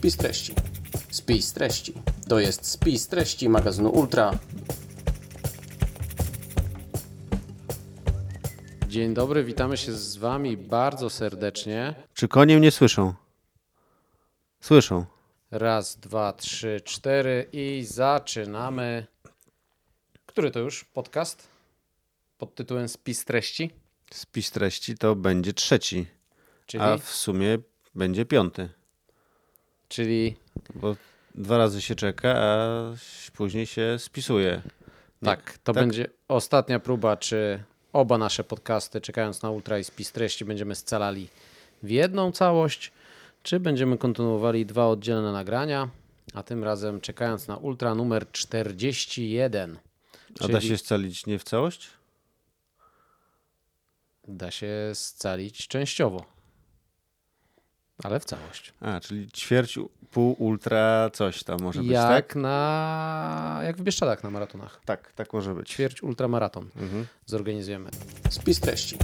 Spis treści. Spis treści. To jest spis treści magazynu Ultra. Dzień dobry, witamy się z Wami bardzo serdecznie. Czy konie mnie słyszą? Słyszą. Raz, dwa, trzy, cztery i zaczynamy. Który to już podcast? Pod tytułem Spis treści? Spis treści to będzie trzeci, Czyli, a w sumie będzie piąty. Czyli Bo dwa razy się czeka, a później się spisuje. tak, to tak. będzie ostatnia próba, czy oba nasze podcasty, czekając na Ultra i Spis treści, będziemy scalali w jedną całość, czy będziemy kontynuowali dwa oddzielne nagrania, a tym razem czekając na Ultra numer 41. A da się scalić nie w całość? Da się scalić częściowo, ale w całość. A, czyli ćwierć, pół, ultra, coś tam może być, jak tak? na. Jak w Bieszczadach na maratonach. Tak, tak może być. Ćwierć ultramaraton Mhm. zorganizujemy. Spis treści.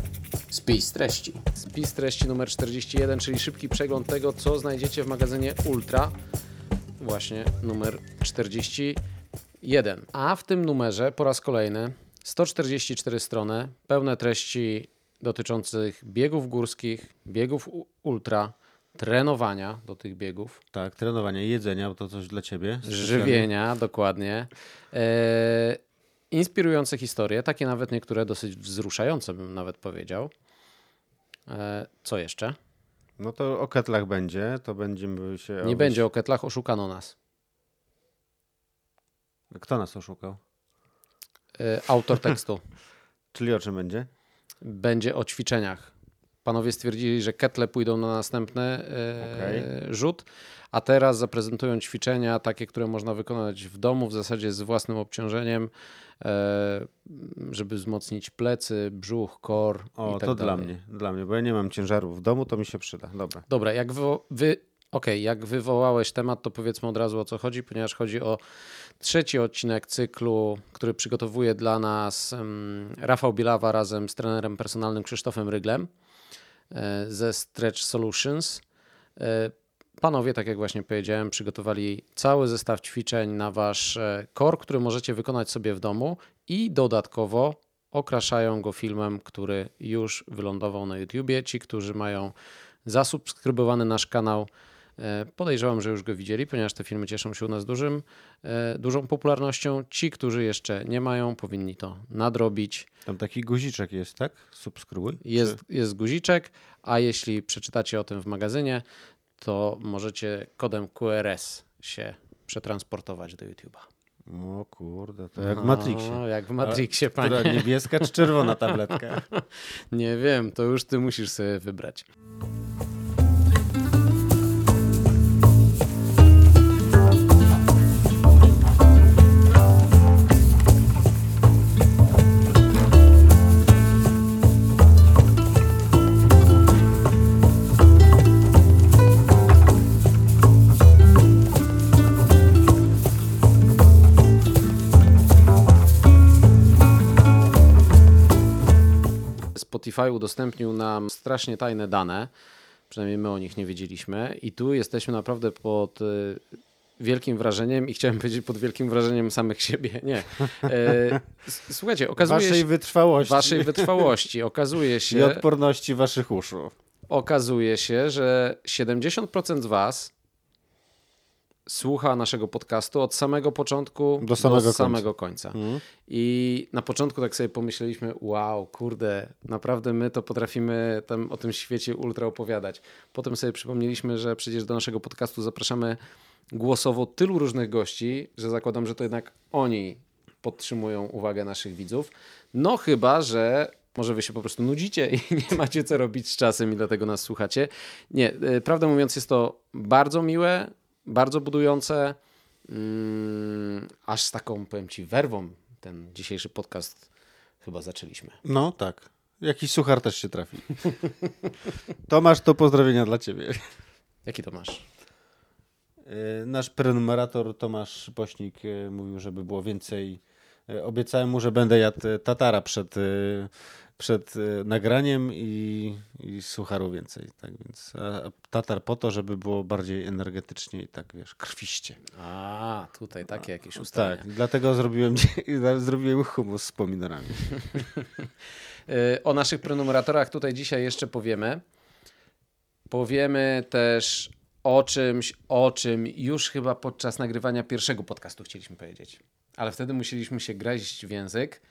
Spis treści. Spis treści numer 41, czyli szybki przegląd tego, co znajdziecie w magazynie Ultra. Właśnie numer 41. A w tym numerze po raz kolejny 144 strony, pełne treści dotyczących biegów górskich, biegów ultra, trenowania do tych biegów, Tak, trenowanie, jedzenia, bo to coś dla ciebie. żywienia, dokładnie. E, inspirujące historie, takie nawet niektóre dosyć wzruszające, bym nawet powiedział. E, co jeszcze? No to o ketlach będzie, to będziemy się... Nie będzie o ketlach, oszukano nas. Kto nas oszukał? E, autor tekstu Czyli o czym będzie? będzie o ćwiczeniach. Panowie stwierdzili, że ketle pójdą na następny e, Okej. rzut, a teraz zaprezentują ćwiczenia takie, które można wykonać w domu, w zasadzie z własnym obciążeniem, e, żeby wzmocnić plecy, brzuch, kor O, tak to dalej. dla mnie, dla mnie, bo ja nie mam ciężarów w domu, to mi się przyda. Dobra. Dobra, jak wy, jak wywołałeś temat, to powiedzmy od razu o co chodzi, ponieważ chodzi o trzeci odcinek cyklu, który przygotowuje dla nas em, Rafał Bielawa razem z trenerem personalnym Krzysztofem Ryglem ze Stretch Solutions. E, Panowie, tak jak właśnie powiedziałem, przygotowali cały zestaw ćwiczeń na wasz e, core, który możecie wykonać sobie w domu i dodatkowo okraszają go filmem, który już wylądował na YouTubie. Ci, którzy mają zasubskrybowany nasz kanał, e, podejrzewam, że już go widzieli, ponieważ te filmy cieszą się u nas dużym, e, dużą popularnością. Ci, którzy jeszcze nie mają, powinni to nadrobić. Tam taki guziczek jest, tak? Subskrybuj. Jest, jest guziczek, a jeśli przeczytacie o tym w magazynie, to możecie kodem QRS się przetransportować do YouTube'a. O kurde, to jak w Matrixie. O, jak w Matrixie, panie. Która niebieska czy czerwona tabletka? Nie wiem, to już ty musisz sobie wybrać. Spotify udostępnił nam strasznie tajne dane, przynajmniej my o nich nie wiedzieliśmy i tu jesteśmy naprawdę pod y, wielkim wrażeniem i chciałem powiedzieć pod wielkim wrażeniem samych siebie. Nie. E, słuchajcie, okazuje Waszej się... wytrwałości Waszej wytrwałości. Okazuje i się, odporności waszych uszu. okazuje się, że 70% z Was słucha naszego podcastu od samego początku Do samego końca. samego końca. I na początku tak sobie pomyśleliśmy, wow, kurde, naprawdę my to potrafimy tam o tym świecie ultra opowiadać. Potem sobie przypomnieliśmy, że przecież do naszego podcastu zapraszamy głosowo tylu różnych gości, że zakładam, że to jednak oni podtrzymują uwagę naszych widzów. No chyba, że może wy się po prostu nudzicie i nie macie co robić z czasem i dlatego nas słuchacie. Nie, y, prawdę mówiąc jest to bardzo miłe, bardzo budujące, mm, aż z taką, powiem ci, werwą ten dzisiejszy podcast chyba zaczęliśmy. No tak. Jakiś suchar też się trafi. Tomasz, to pozdrowienia dla ciebie. Jaki to masz? Yy, Nasz prenumerator Tomasz Pośnik yy, mówił, żeby było więcej Obiecałem mu, że będę jadł e, tatara przed, e, przed e, nagraniem i, i sucharu więcej. Tak więc a tatar po to, żeby było bardziej energetycznie i tak wiesz, krwiście. A, tutaj takie jakieś ustalenia. Tak, dlatego zrobiłem, zrobiłem humus z pomidorami. Y, O naszych prenumeratorach tutaj dzisiaj jeszcze powiemy. Powiemy też o czymś, o czym już chyba podczas nagrywania pierwszego podcastu chcieliśmy powiedzieć. Ale wtedy musieliśmy się graźć w język,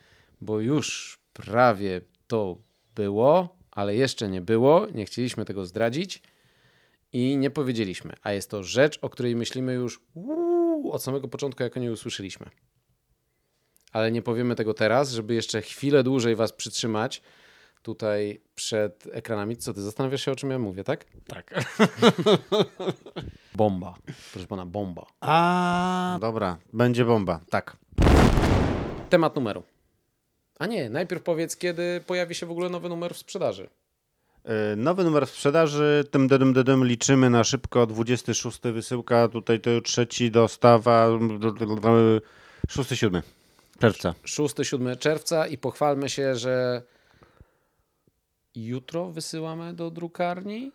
bo już prawie to było, ale jeszcze nie było. Nie chcieliśmy tego zdradzić i nie powiedzieliśmy. A jest to rzecz, o której myślimy już od samego początku, jak o niej usłyszeliśmy. Ale nie powiemy tego teraz, żeby jeszcze chwilę dłużej was przytrzymać tutaj przed ekranami. Co ty zastanawiasz się, o czym ja mówię, tak? Tak. Bomba. Proszę pana, bomba. A, dobra, będzie bomba. Tak. Temat numeru. A nie, najpierw powiedz, kiedy pojawi się w ogóle nowy numer w sprzedaży. E, Nowy numer w sprzedaży, tym dym, dym, dym, liczymy na szybko, 26 wysyłka, tutaj to trzeci dostawa, 6-7 czerwca. 6-7 czerwca i pochwalmy się, że jutro wysyłamy do drukarni.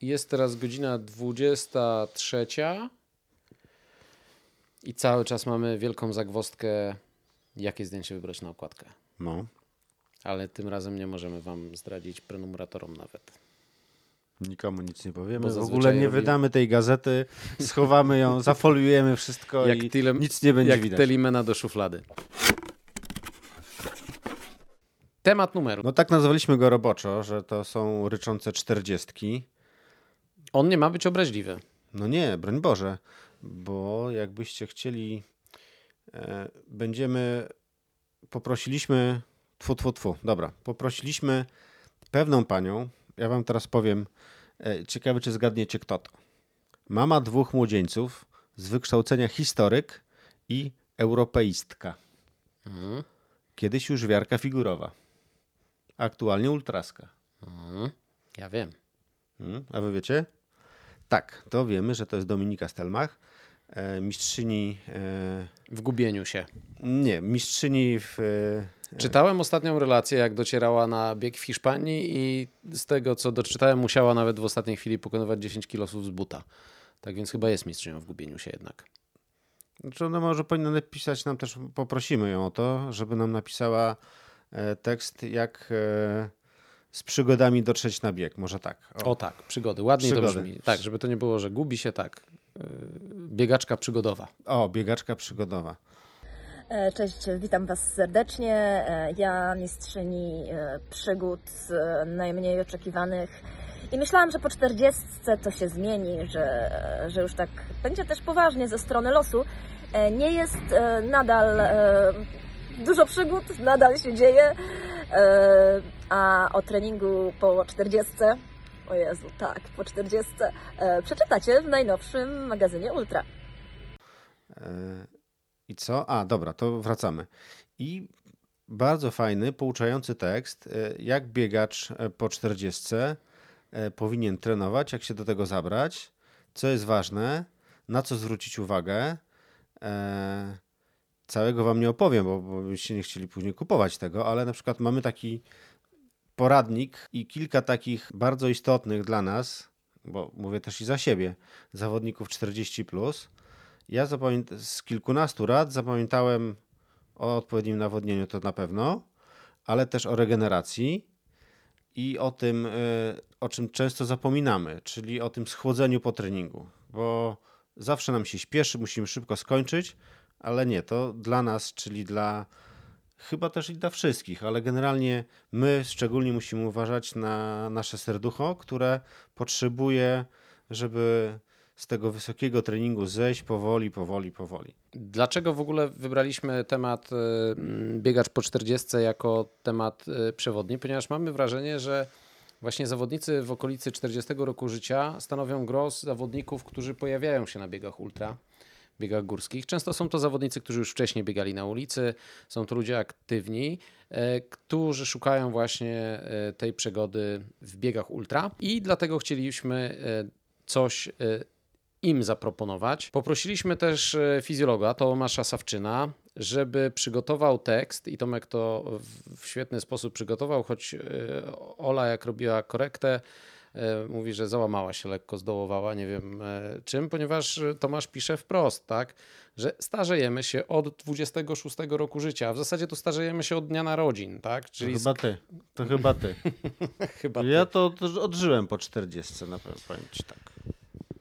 Jest teraz godzina 23 i cały czas mamy wielką zagwozdkę, jakie zdjęcie wybrać na okładkę. No. Ale tym razem nie możemy wam zdradzić prenumeratorom nawet. Nikomu nic nie powiemy. W ogóle nie robi- wydamy tej gazety, schowamy ją, zafoliujemy wszystko Jak, i tyle, nic nie będzie jak widać. Telimena do szuflady. Temat numeru. No tak nazwaliśmy go roboczo, że to są ryczące czterdziestki. On nie ma być obraźliwy. No nie, broń Boże, bo jakbyście chcieli, e, będziemy, poprosiliśmy, tfu, tfu, tfu, dobra, poprosiliśmy pewną panią, ja wam teraz powiem, e, ciekawe czy zgadniecie kto to. Mama dwóch młodzieńców z wykształcenia historyk i europeistka. Mhm. Kiedyś już wiarka figurowa. Aktualnie ultraska. Mhm. Ja wiem. Mm, A wy wiecie? Tak, to wiemy, że to jest Dominika Stelmach, e, mistrzyni, e, W gubieniu się. nie, mistrzyni w, e, Czytałem ostatnią relację, jak docierała na bieg w Hiszpanii i z tego, co doczytałem, musiała nawet w ostatniej chwili pokonywać 10 kilosów z buta. Tak więc chyba jest mistrzynią w gubieniu się jednak. znaczy ona może powinna napisać nam też, poprosimy ją o to, żeby nam napisała tekst, jak e, z przygodami dotrzeć na bieg, może tak. O tak, przygody. Ładniej Przygody. to brzmi. Tak, żeby to nie było, że gubi się tak. Yy, Biegaczka przygodowa. o biegaczka przygodowa. E, Cześć, witam Was serdecznie. E, Ja mistrzyni e, przygód e, najmniej oczekiwanych. I myślałam, że po czterdziestce to się zmieni, że, że już tak będzie też poważnie ze strony losu. E, Nie jest e, nadal e, dużo przygód, nadal się dzieje. E, A o treningu po czterdziestce, o Jezu, tak, po czterdziestce, e, przeczytacie w najnowszym magazynie Ultra. E, I co? A, dobra, to wracamy. I bardzo fajny, pouczający tekst, jak biegacz po 40 e, powinien trenować, jak się do tego zabrać, co jest ważne, na co zwrócić uwagę. E, Całego wam nie opowiem, bo, bo byście nie chcieli później kupować tego, ale na przykład mamy taki poradnik i kilka takich bardzo istotnych dla nas, bo mówię też i za siebie, zawodników 40+, plus, ja z kilkunastu rad zapamiętałem o odpowiednim nawodnieniu, to na pewno, ale też o regeneracji i o tym, y, o czym często zapominamy, czyli o tym schłodzeniu po treningu, bo zawsze nam się śpieszy, musimy szybko skończyć, ale nie, to dla nas, czyli dla chyba też i dla wszystkich, ale generalnie my szczególnie musimy uważać na nasze serducho, które potrzebuje, żeby z tego wysokiego treningu zejść powoli, powoli, powoli. Dlaczego w ogóle wybraliśmy temat y, mm, biegacz po 40 jako temat y, przewodni? Ponieważ mamy wrażenie, że właśnie zawodnicy w okolicy 40 roku życia stanowią gros zawodników, którzy pojawiają się na biegach ultra, biegach górskich. Często są to zawodnicy, którzy już wcześniej biegali na ulicy, są to ludzie aktywni, e, którzy szukają właśnie e, tej przegody w biegach ultra i dlatego chcieliśmy e, coś im zaproponować. Poprosiliśmy też fizjologa Tomasza Sawczyna, żeby przygotował tekst i Tomek to w, świetny sposób przygotował, choć Ola jak robiła korektę, mówi, że załamała się lekko, zdołowała, nie wiem e, czym, ponieważ Tomasz pisze wprost, tak, że starzejemy się od 26 roku życia, a w zasadzie to starzejemy się od dnia narodzin, tak? Czyli to chyba ty, to chyba ty. chyba ja ty. to odżyłem po 40 na pewno, powiem ci tak.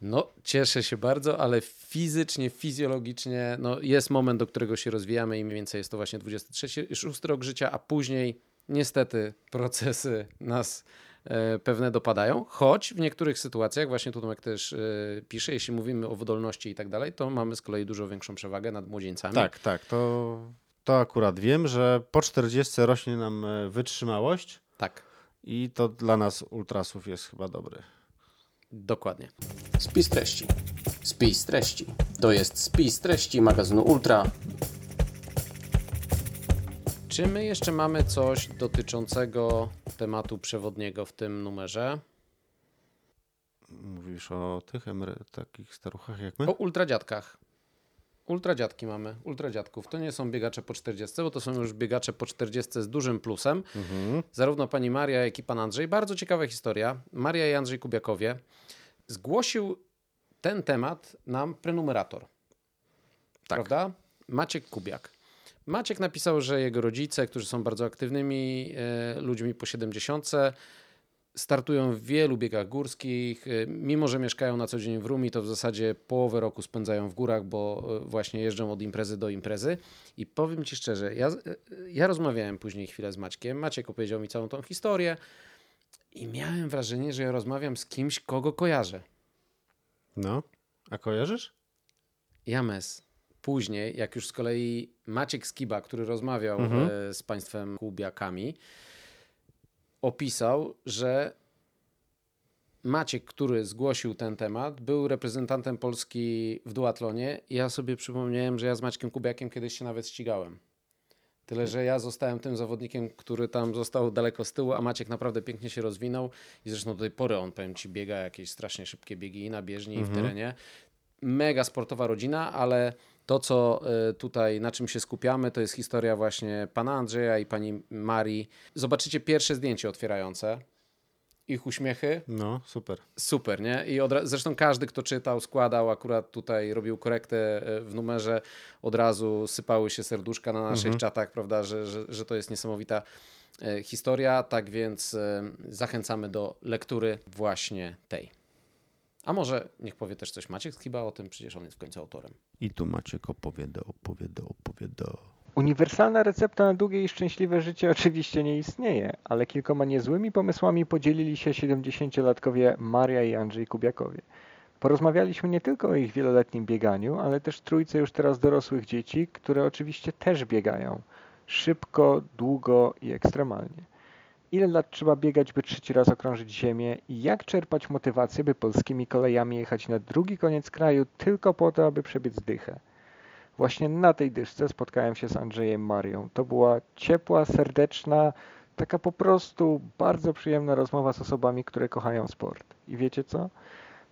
No, cieszę się bardzo, ale fizycznie, fizjologicznie no, jest moment, do którego się rozwijamy i mniej więcej jest to właśnie 23-6 rok życia, a później niestety procesy nas e, pewne dopadają, choć w niektórych sytuacjach, właśnie tu Tomek też e, pisze, jeśli mówimy o wydolności i tak dalej, to mamy z kolei dużo większą przewagę nad młodzieńcami. Tak, tak, to, to akurat wiem, że po 40 rośnie nam e, wytrzymałość. Tak. I to dla nas ultrasów jest chyba dobry. Dokładnie. Spis treści. Spis treści. To jest spis treści magazynu Ultra. Czy my jeszcze mamy coś dotyczącego tematu przewodniego w tym numerze? Mówisz o tych emery- takich staruchach jak my? O ultradziadkach. Ultradziadki mamy, ultradziadków. To nie są biegacze po 40, bo to są już biegacze po 40 z dużym plusem. Mhm. Zarówno pani Maria, jak i pan Andrzej. Bardzo ciekawa historia. Maria i Andrzej Kubiakowie. Zgłosił ten temat nam prenumerator. Tak. Prawda? Maciek Kubiak. Maciek napisał, że jego rodzice, którzy są bardzo aktywnymi e, ludźmi po 70, startują w wielu biegach górskich. Y, mimo, że mieszkają na co dzień w Rumi, to w zasadzie połowę roku spędzają w górach, bo y, właśnie jeżdżą od imprezy do imprezy. I powiem Ci szczerze, ja, ja rozmawiałem później chwilę z Maćkiem. Maciek opowiedział mi całą tą historię i miałem wrażenie, że ja rozmawiam z kimś, kogo kojarzę. No, a kojarzysz? James. Później, jak już z kolei Maciek Skiba, który rozmawiał mhm. z państwem kubiakami, opisał, że Maciek, który zgłosił ten temat, był reprezentantem Polski w duatlonie. Ja sobie przypomniałem, że ja z Maćkiem Kubiakiem kiedyś się nawet ścigałem. Tyle, że ja zostałem tym zawodnikiem, który tam został daleko z tyłu, a Maciek naprawdę pięknie się rozwinął i zresztą do tej pory on, powiem Ci, biega jakieś strasznie szybkie biegi i na bieżni, i w mhm. terenie. Mega sportowa rodzina, ale to, co e, tutaj, na czym się skupiamy, to jest historia właśnie pana Andrzeja i pani Marii. Zobaczycie pierwsze zdjęcie otwierające. Ich uśmiechy. No, super. Super, nie? I od, zresztą każdy, kto czytał, składał, akurat tutaj robił korektę e, w numerze, od razu sypały się serduszka na naszych mhm. czatach, prawda, że, że, że to jest niesamowita e, historia. Tak więc zachęcamy do lektury właśnie tej. A może niech powie też coś Maciek chyba o tym, przecież on jest w końcu autorem. I tu Maciek opowiada, opowiada, opowiada. Uniwersalna recepta na długie i szczęśliwe życie oczywiście nie istnieje, ale kilkoma niezłymi pomysłami podzielili się 70-latkowie Maria i Andrzej Kubiakowie. Porozmawialiśmy nie tylko o ich wieloletnim bieganiu, ale też trójce już teraz dorosłych dzieci, które oczywiście też biegają. Szybko, długo i ekstremalnie ile lat trzeba biegać, by trzeci raz okrążyć Ziemię i jak czerpać motywację, by polskimi kolejami jechać na drugi koniec kraju tylko po to, aby przebiec dychę. Właśnie na tej dyszce spotkałem się z Andrzejem Marią. To była ciepła, serdeczna, taka po prostu bardzo przyjemna rozmowa z osobami, które kochają sport. I wiecie co?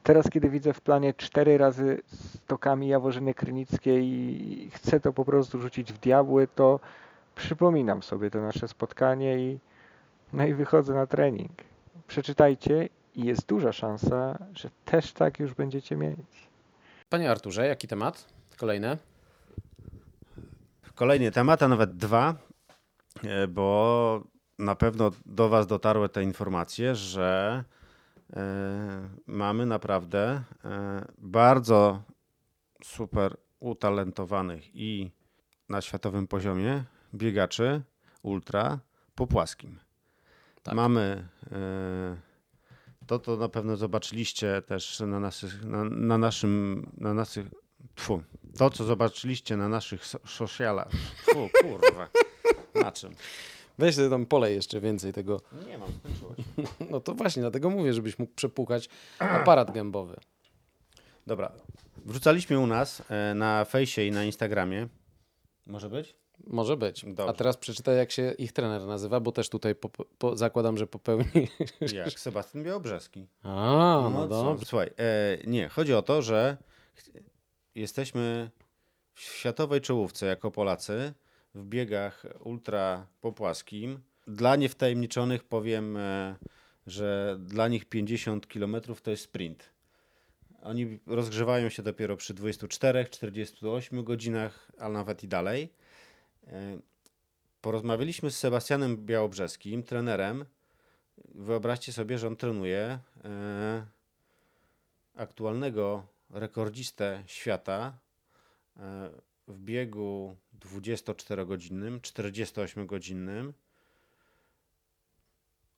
Teraz, kiedy widzę w planie cztery razy stokami Jaworzyny Krynickiej i chcę to po prostu rzucić w diabły, to przypominam sobie to nasze spotkanie i no i wychodzę na trening. Przeczytajcie i jest duża szansa, że też tak już będziecie mieć. Panie Arturze, jaki temat? Kolejny? Kolejny temat, a nawet dwa, e, bo na pewno do Was dotarły te informacje, że e, mamy naprawdę e, bardzo super utalentowanych i na światowym poziomie biegaczy ultra po płaskim. Tak. Mamy e, to, to na pewno zobaczyliście też na, naszych, na, na naszym, na naszych, tfu, to co zobaczyliście na naszych socialach, tfu, kurwa, na czym? Weź sobie tam polej jeszcze więcej tego. Nie mam. No to właśnie, dlatego mówię, żebyś mógł przepłukać aparat gębowy. Dobra, wrzucaliśmy u nas e, na fejsie i na Instagramie. Może być? Może być. Dobrze. A teraz przeczytaj, jak się ich trener nazywa, bo też tutaj po, po, zakładam, że popełni. Jak? Sebastian Białobrzeski. A, no, no dobrze. Słuchaj, e, nie, chodzi o to, że jesteśmy w światowej czołówce jako Polacy w biegach ultra popłaskim. Dla niewtajemniczonych powiem, e, że dla nich 50 km to jest sprint. Oni rozgrzewają się dopiero przy 24-48 godzinach, a nawet i dalej. E, porozmawialiśmy z Sebastianem Białobrzeskim, trenerem. Wyobraźcie sobie, że on trenuje e, aktualnego rekordzistę świata e, w biegu 24-godzinnym, 48-godzinnym.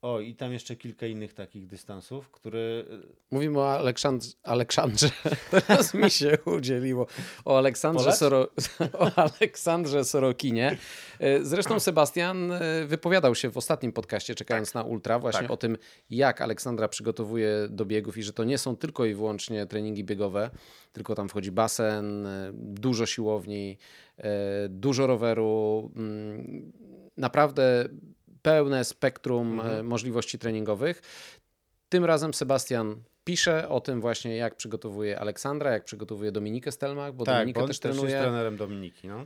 O, i tam jeszcze kilka innych takich dystansów, które. Mówimy o Aleksandrze, Aleksandrze. Teraz mi się udzieliło. O Aleksandrze, Soro, o Aleksandrze Sorokinie. E, zresztą Sebastian e, wypowiadał się w ostatnim podcaście, czekając tak. na Ultra, właśnie tak. o tym, jak Aleksandra przygotowuje do biegów i że to nie są tylko i wyłącznie treningi biegowe, tylko tam wchodzi basen, e, dużo siłowni, dużo roweru. Mm, naprawdę pełne spektrum mhm. możliwości treningowych. Tym razem Sebastian pisze o tym właśnie, jak przygotowuje Aleksandra, jak przygotowuje Dominikę Stelmach, bo tak, Dominika bo też, też trenuje. jest trenerem Dominiki. No.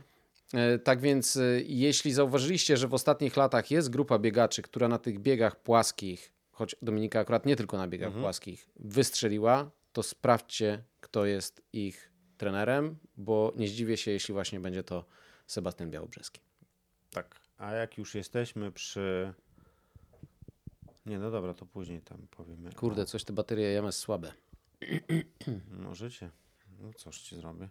E, tak więc, e, jeśli zauważyliście, że w ostatnich latach jest grupa biegaczy, która na tych biegach płaskich, choć Dominika akurat nie tylko na biegach mhm. płaskich, wystrzeliła, to sprawdźcie, kto jest ich trenerem, bo nie zdziwię się, jeśli właśnie będzie to Sebastian Białobrzeski. Tak. A jak już jesteśmy przy. Nie, no dobra, to później tam powiemy. Kurde, coś te baterie MS słabe. Możecie. No cóż ci zrobię.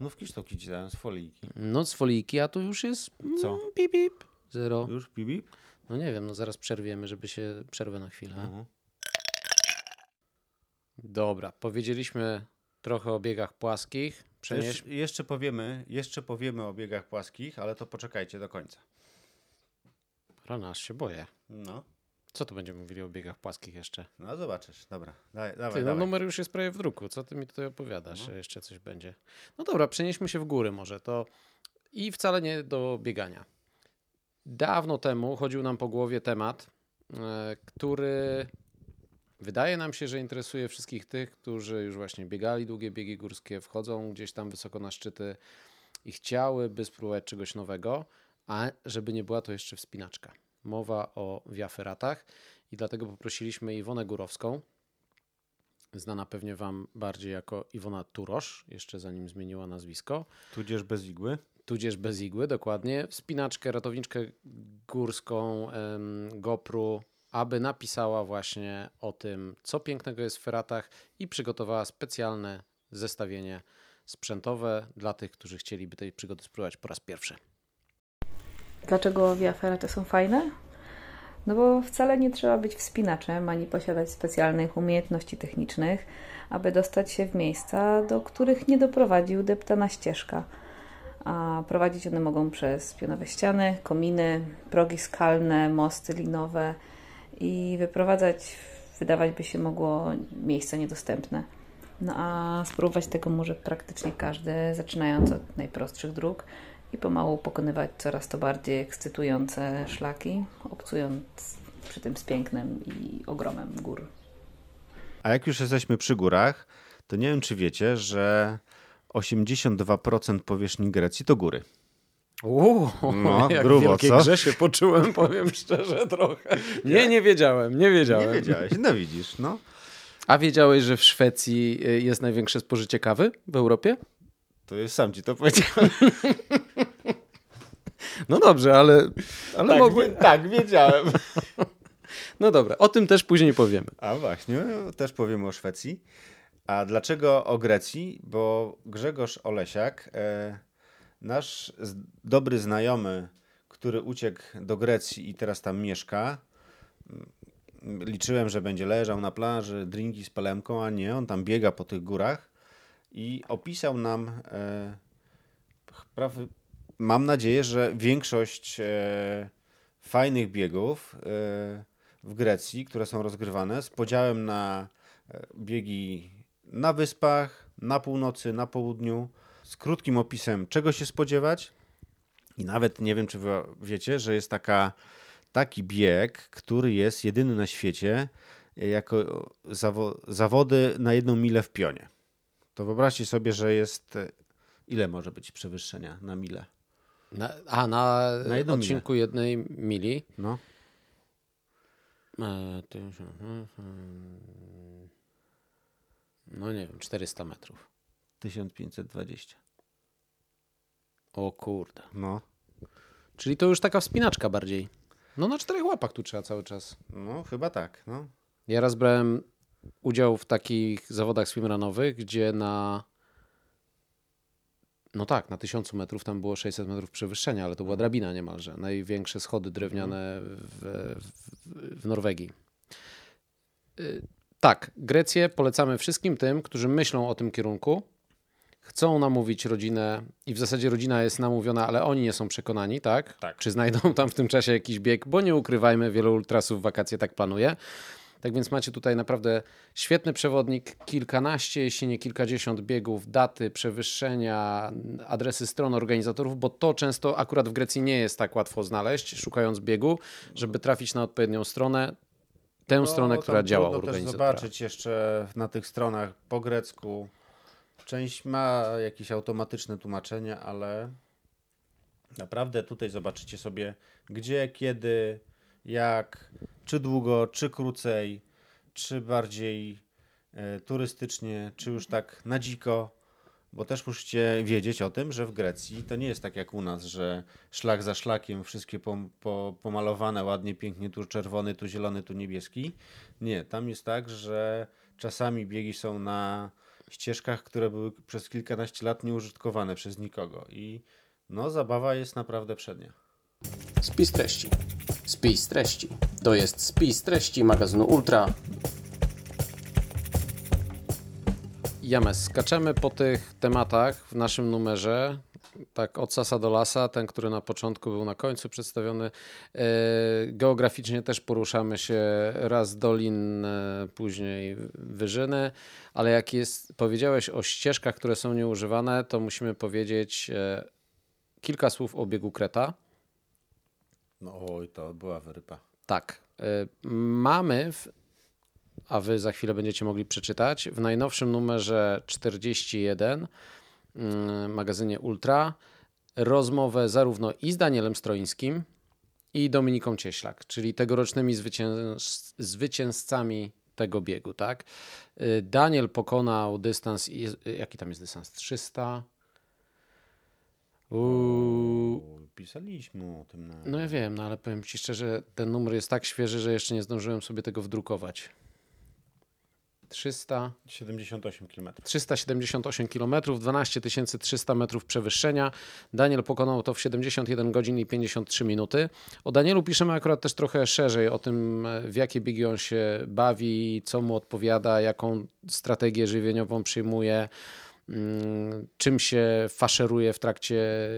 No w kisztoki ci dałem z foliki. No z foliki, a tu już jest. Co? Mm, pip, pip. Zero. Już pip, pip? No nie wiem, no zaraz przerwiemy, żeby się przerwę na chwilę. Mhm. Dobra, powiedzieliśmy trochę o biegach płaskich. Jeszcze, powiemy, jeszcze powiemy o biegach płaskich, ale to poczekajcie do końca. Rana, aż się boję. No. Co tu będziemy mówili o biegach płaskich jeszcze? No zobaczysz, dobra. Daj, dawaj, ty, no, dawaj. numer już jest prawie w druku. Co ty mi tutaj opowiadasz, no. że jeszcze coś będzie? No dobra, przenieśmy się w góry może. To i wcale nie do biegania. Dawno temu chodził nam po głowie temat, e, który wydaje nam się, że interesuje wszystkich tych, którzy już właśnie biegali długie biegi górskie, wchodzą gdzieś tam wysoko na szczyty i chciałyby spróbować czegoś nowego a żeby nie była to jeszcze wspinaczka. Mowa o wiaferatach i dlatego poprosiliśmy Iwonę Górowską, znana pewnie Wam bardziej jako Iwona Turosz, jeszcze zanim zmieniła nazwisko. Tudzież bez igły. Tudzież bez igły, dokładnie. Wspinaczkę, ratowniczkę górską GoPro, aby napisała właśnie o tym, co pięknego jest w feratach i przygotowała specjalne zestawienie sprzętowe dla tych, którzy chcieliby tej przygody spróbować po raz pierwszy. Dlaczego wiaferaty są fajne? No bo wcale nie trzeba być wspinaczem ani posiadać specjalnych umiejętności technicznych, aby dostać się w miejsca, do których nie doprowadzi udeptana ścieżka. A prowadzić one mogą przez pionowe ściany, kominy, progi skalne, mosty linowe i wyprowadzać, wydawać by się mogło, miejsca niedostępne. No a spróbować tego może praktycznie każdy, zaczynając od najprostszych dróg i pomału pokonywać coraz to bardziej ekscytujące szlaki, obcując przy tym z pięknem i ogromem gór. A jak już jesteśmy przy górach, to nie wiem, czy wiecie, że 82% powierzchni Grecji to góry. Uuu, no, jak grubo, co? grze się poczułem, powiem szczerze trochę. Nie, nie wiedziałem, nie wiedziałem. Nie wiedziałeś, no widzisz, no. A wiedziałeś, że w Szwecji y, jest największe spożycie kawy w Europie? To jest sam ci to powiedziałem. No dobrze, ale, ale tak, mogły... tak, wiedziałem. No dobra, o tym też później powiemy. A właśnie, też powiemy o Szwecji. A dlaczego o Grecji? Bo Grzegorz Olesiak, e, nasz dobry znajomy, który uciekł do Grecji i teraz tam mieszka, liczyłem, że będzie leżał na plaży, drinki z palemką, a nie, on tam biega po tych górach i opisał nam, e, prawy, mam nadzieję, że większość e, fajnych biegów e, w Grecji, które są rozgrywane, z podziałem na e, biegi na wyspach, na północy, na południu, z krótkim opisem, czego się spodziewać. I nawet nie wiem, czy wy wiecie, że jest taka, taki bieg, który jest jedyny na świecie jako zawo zawody na jedną milę w pionie to wyobraźcie sobie, że jest e, Ile może być przewyższenia na milę? Na, a na, Na odcinku jednej mili. No, E, ty- No nie wiem, 400 metrów. 1520. O kurde. No, Czyli to już taka wspinaczka bardziej. No na czterech łapach tu trzeba cały czas. no chyba tak. No. Ja raz brałem udział w takich zawodach swimrunowych, gdzie na no tak, na 1000 metrów tam było 600 metrów przewyższenia, ale to była drabina niemalże. Największe schody drewniane w, w, w Norwegii. Y, Tak, Grecję polecamy wszystkim tym, którzy myślą o tym kierunku, chcą namówić rodzinę i w zasadzie rodzina jest namówiona, ale oni nie są przekonani, tak? Tak. Czy znajdą tam w tym czasie jakiś bieg, bo nie ukrywajmy, wielu ultrasów w wakacje tak planuje. Tak więc macie tutaj naprawdę świetny przewodnik, kilkanaście, jeśli nie kilkadziesiąt biegów, daty, przewyższenia, adresy stron organizatorów, bo to często akurat w Grecji nie jest tak łatwo znaleźć, szukając biegu, żeby trafić na odpowiednią stronę, tę stronę, No, która tam działa organizatora. zobaczyć jeszcze na tych stronach po grecku. Część ma jakieś automatyczne tłumaczenia, ale naprawdę tutaj zobaczycie sobie gdzie, kiedy, jak, czy długo, czy krócej, czy bardziej e, turystycznie, czy już tak na dziko. Bo też musicie wiedzieć o tym, że w Grecji to nie jest tak jak u nas, że szlak za szlakiem, wszystkie pom- po, pomalowane ładnie, pięknie, tu czerwony, tu zielony, tu niebieski. Nie, tam jest tak, że czasami biegi są na ścieżkach, które były przez kilkanaście lat nieużytkowane przez nikogo. I no, zabawa jest naprawdę przednia. Spis treści. Spis treści. To jest spis treści magazynu Ultra. James, skaczemy po tych tematach w naszym numerze. Tak, od sasa do lasa, ten, który na początku był na końcu przedstawiony. E, Geograficznie też poruszamy się raz dolin, e, później wyżyny, ale jak jest, powiedziałeś o ścieżkach, które są nieużywane, to musimy powiedzieć e, kilka słów o biegu Kreta. No oj, to była wyrypa. Tak. y, Mamy, w, a wy za chwilę będziecie mogli przeczytać, w najnowszym numerze 41 y, magazynie Ultra rozmowę zarówno i z Danielem Stroińskim, i Dominiką Cieślak, czyli tegorocznymi zwycięz zwycięzcami tego biegu. Tak? Y, Daniel pokonał dystans, jaki tam jest dystans? 300. Uuu, Pisaliśmy o tym na... no ja wiem, no ale powiem Ci szczerze, ten numer jest tak świeży, że jeszcze nie zdążyłem sobie tego wdrukować. 300, 78 km. 378 km, 12 300 metrów przewyższenia. Daniel pokonał to w 71 godzin i 53 minuty. O Danielu piszemy akurat też trochę szerzej, o tym w jakie biegi on się bawi, co mu odpowiada, jaką strategię żywieniową przyjmuje, czym się faszeruje w trakcie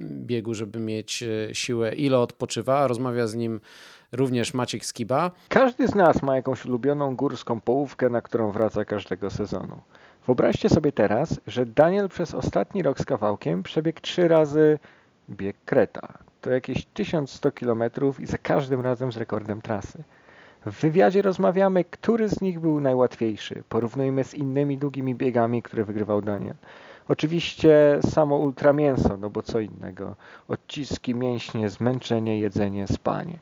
biegu, żeby mieć e, siłę, ile odpoczywa. Rozmawia z nim również Maciek Skiba. Każdy z nas ma jakąś ulubioną górską połówkę, na którą wraca każdego sezonu. Wyobraźcie sobie teraz, że Daniel przez ostatni rok z kawałkiem przebiegł trzy razy bieg Kreta. To jakieś 1100 km i za każdym razem z rekordem trasy. W wywiadzie rozmawiamy, który z nich był najłatwiejszy. Porównujmy z innymi długimi biegami, które wygrywał Daniel. Oczywiście samo ultramięso, no bo co innego. Odciski, mięśnie, zmęczenie, jedzenie, spanie.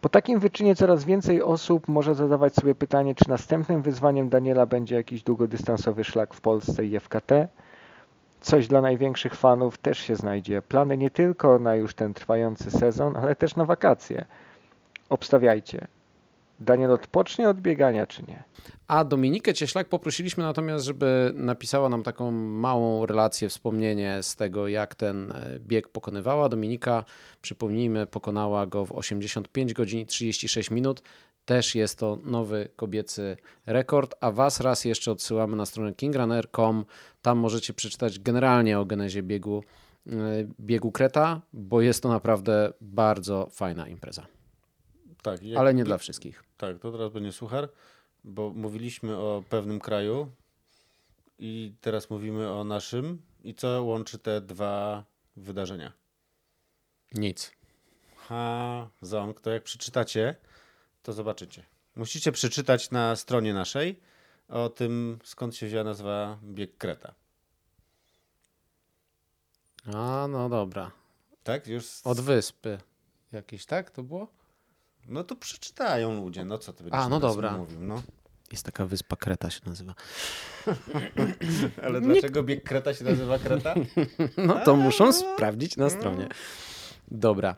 Po takim wyczynie coraz więcej osób może zadawać sobie pytanie, czy następnym wyzwaniem Daniela będzie jakiś długodystansowy szlak w Polsce i FKT. Coś dla największych fanów też się znajdzie. Plany nie tylko na już ten trwający sezon, ale też na wakacje. Obstawiajcie. Daniel odpocznie od biegania, czy nie? A Dominikę Cieślak poprosiliśmy natomiast, żeby napisała nam taką małą relację, wspomnienie z tego, jak ten e, bieg pokonywała. Dominika, przypomnijmy, pokonała go w 85 godzin i 36 minut. Też jest to nowy kobiecy rekord, a Was raz jeszcze odsyłamy na stronę kingrunner.com. Tam możecie przeczytać generalnie o genezie biegu, e, biegu Kreta, bo jest to naprawdę bardzo fajna impreza, Tak, ale nie dla wszystkich. Tak, to teraz będzie suchar, bo mówiliśmy o pewnym kraju i teraz mówimy o naszym. I co łączy te dwa wydarzenia? Nic. Ha, ząg, to jak przeczytacie, to zobaczycie. Musicie przeczytać na stronie naszej o tym, skąd się wzięła nazwa Bieg Kreta. A, no dobra. Tak? Już... z- Od wyspy. Jakieś, tak? To było? No to przeczytają ludzie, no co ty będziesz A, no dobra. mówił, no. Jest taka wyspa Kreta się nazywa. Ale dlaczego bieg Kreta się nazywa Kreta? No to muszą sprawdzić na stronie. Dobra.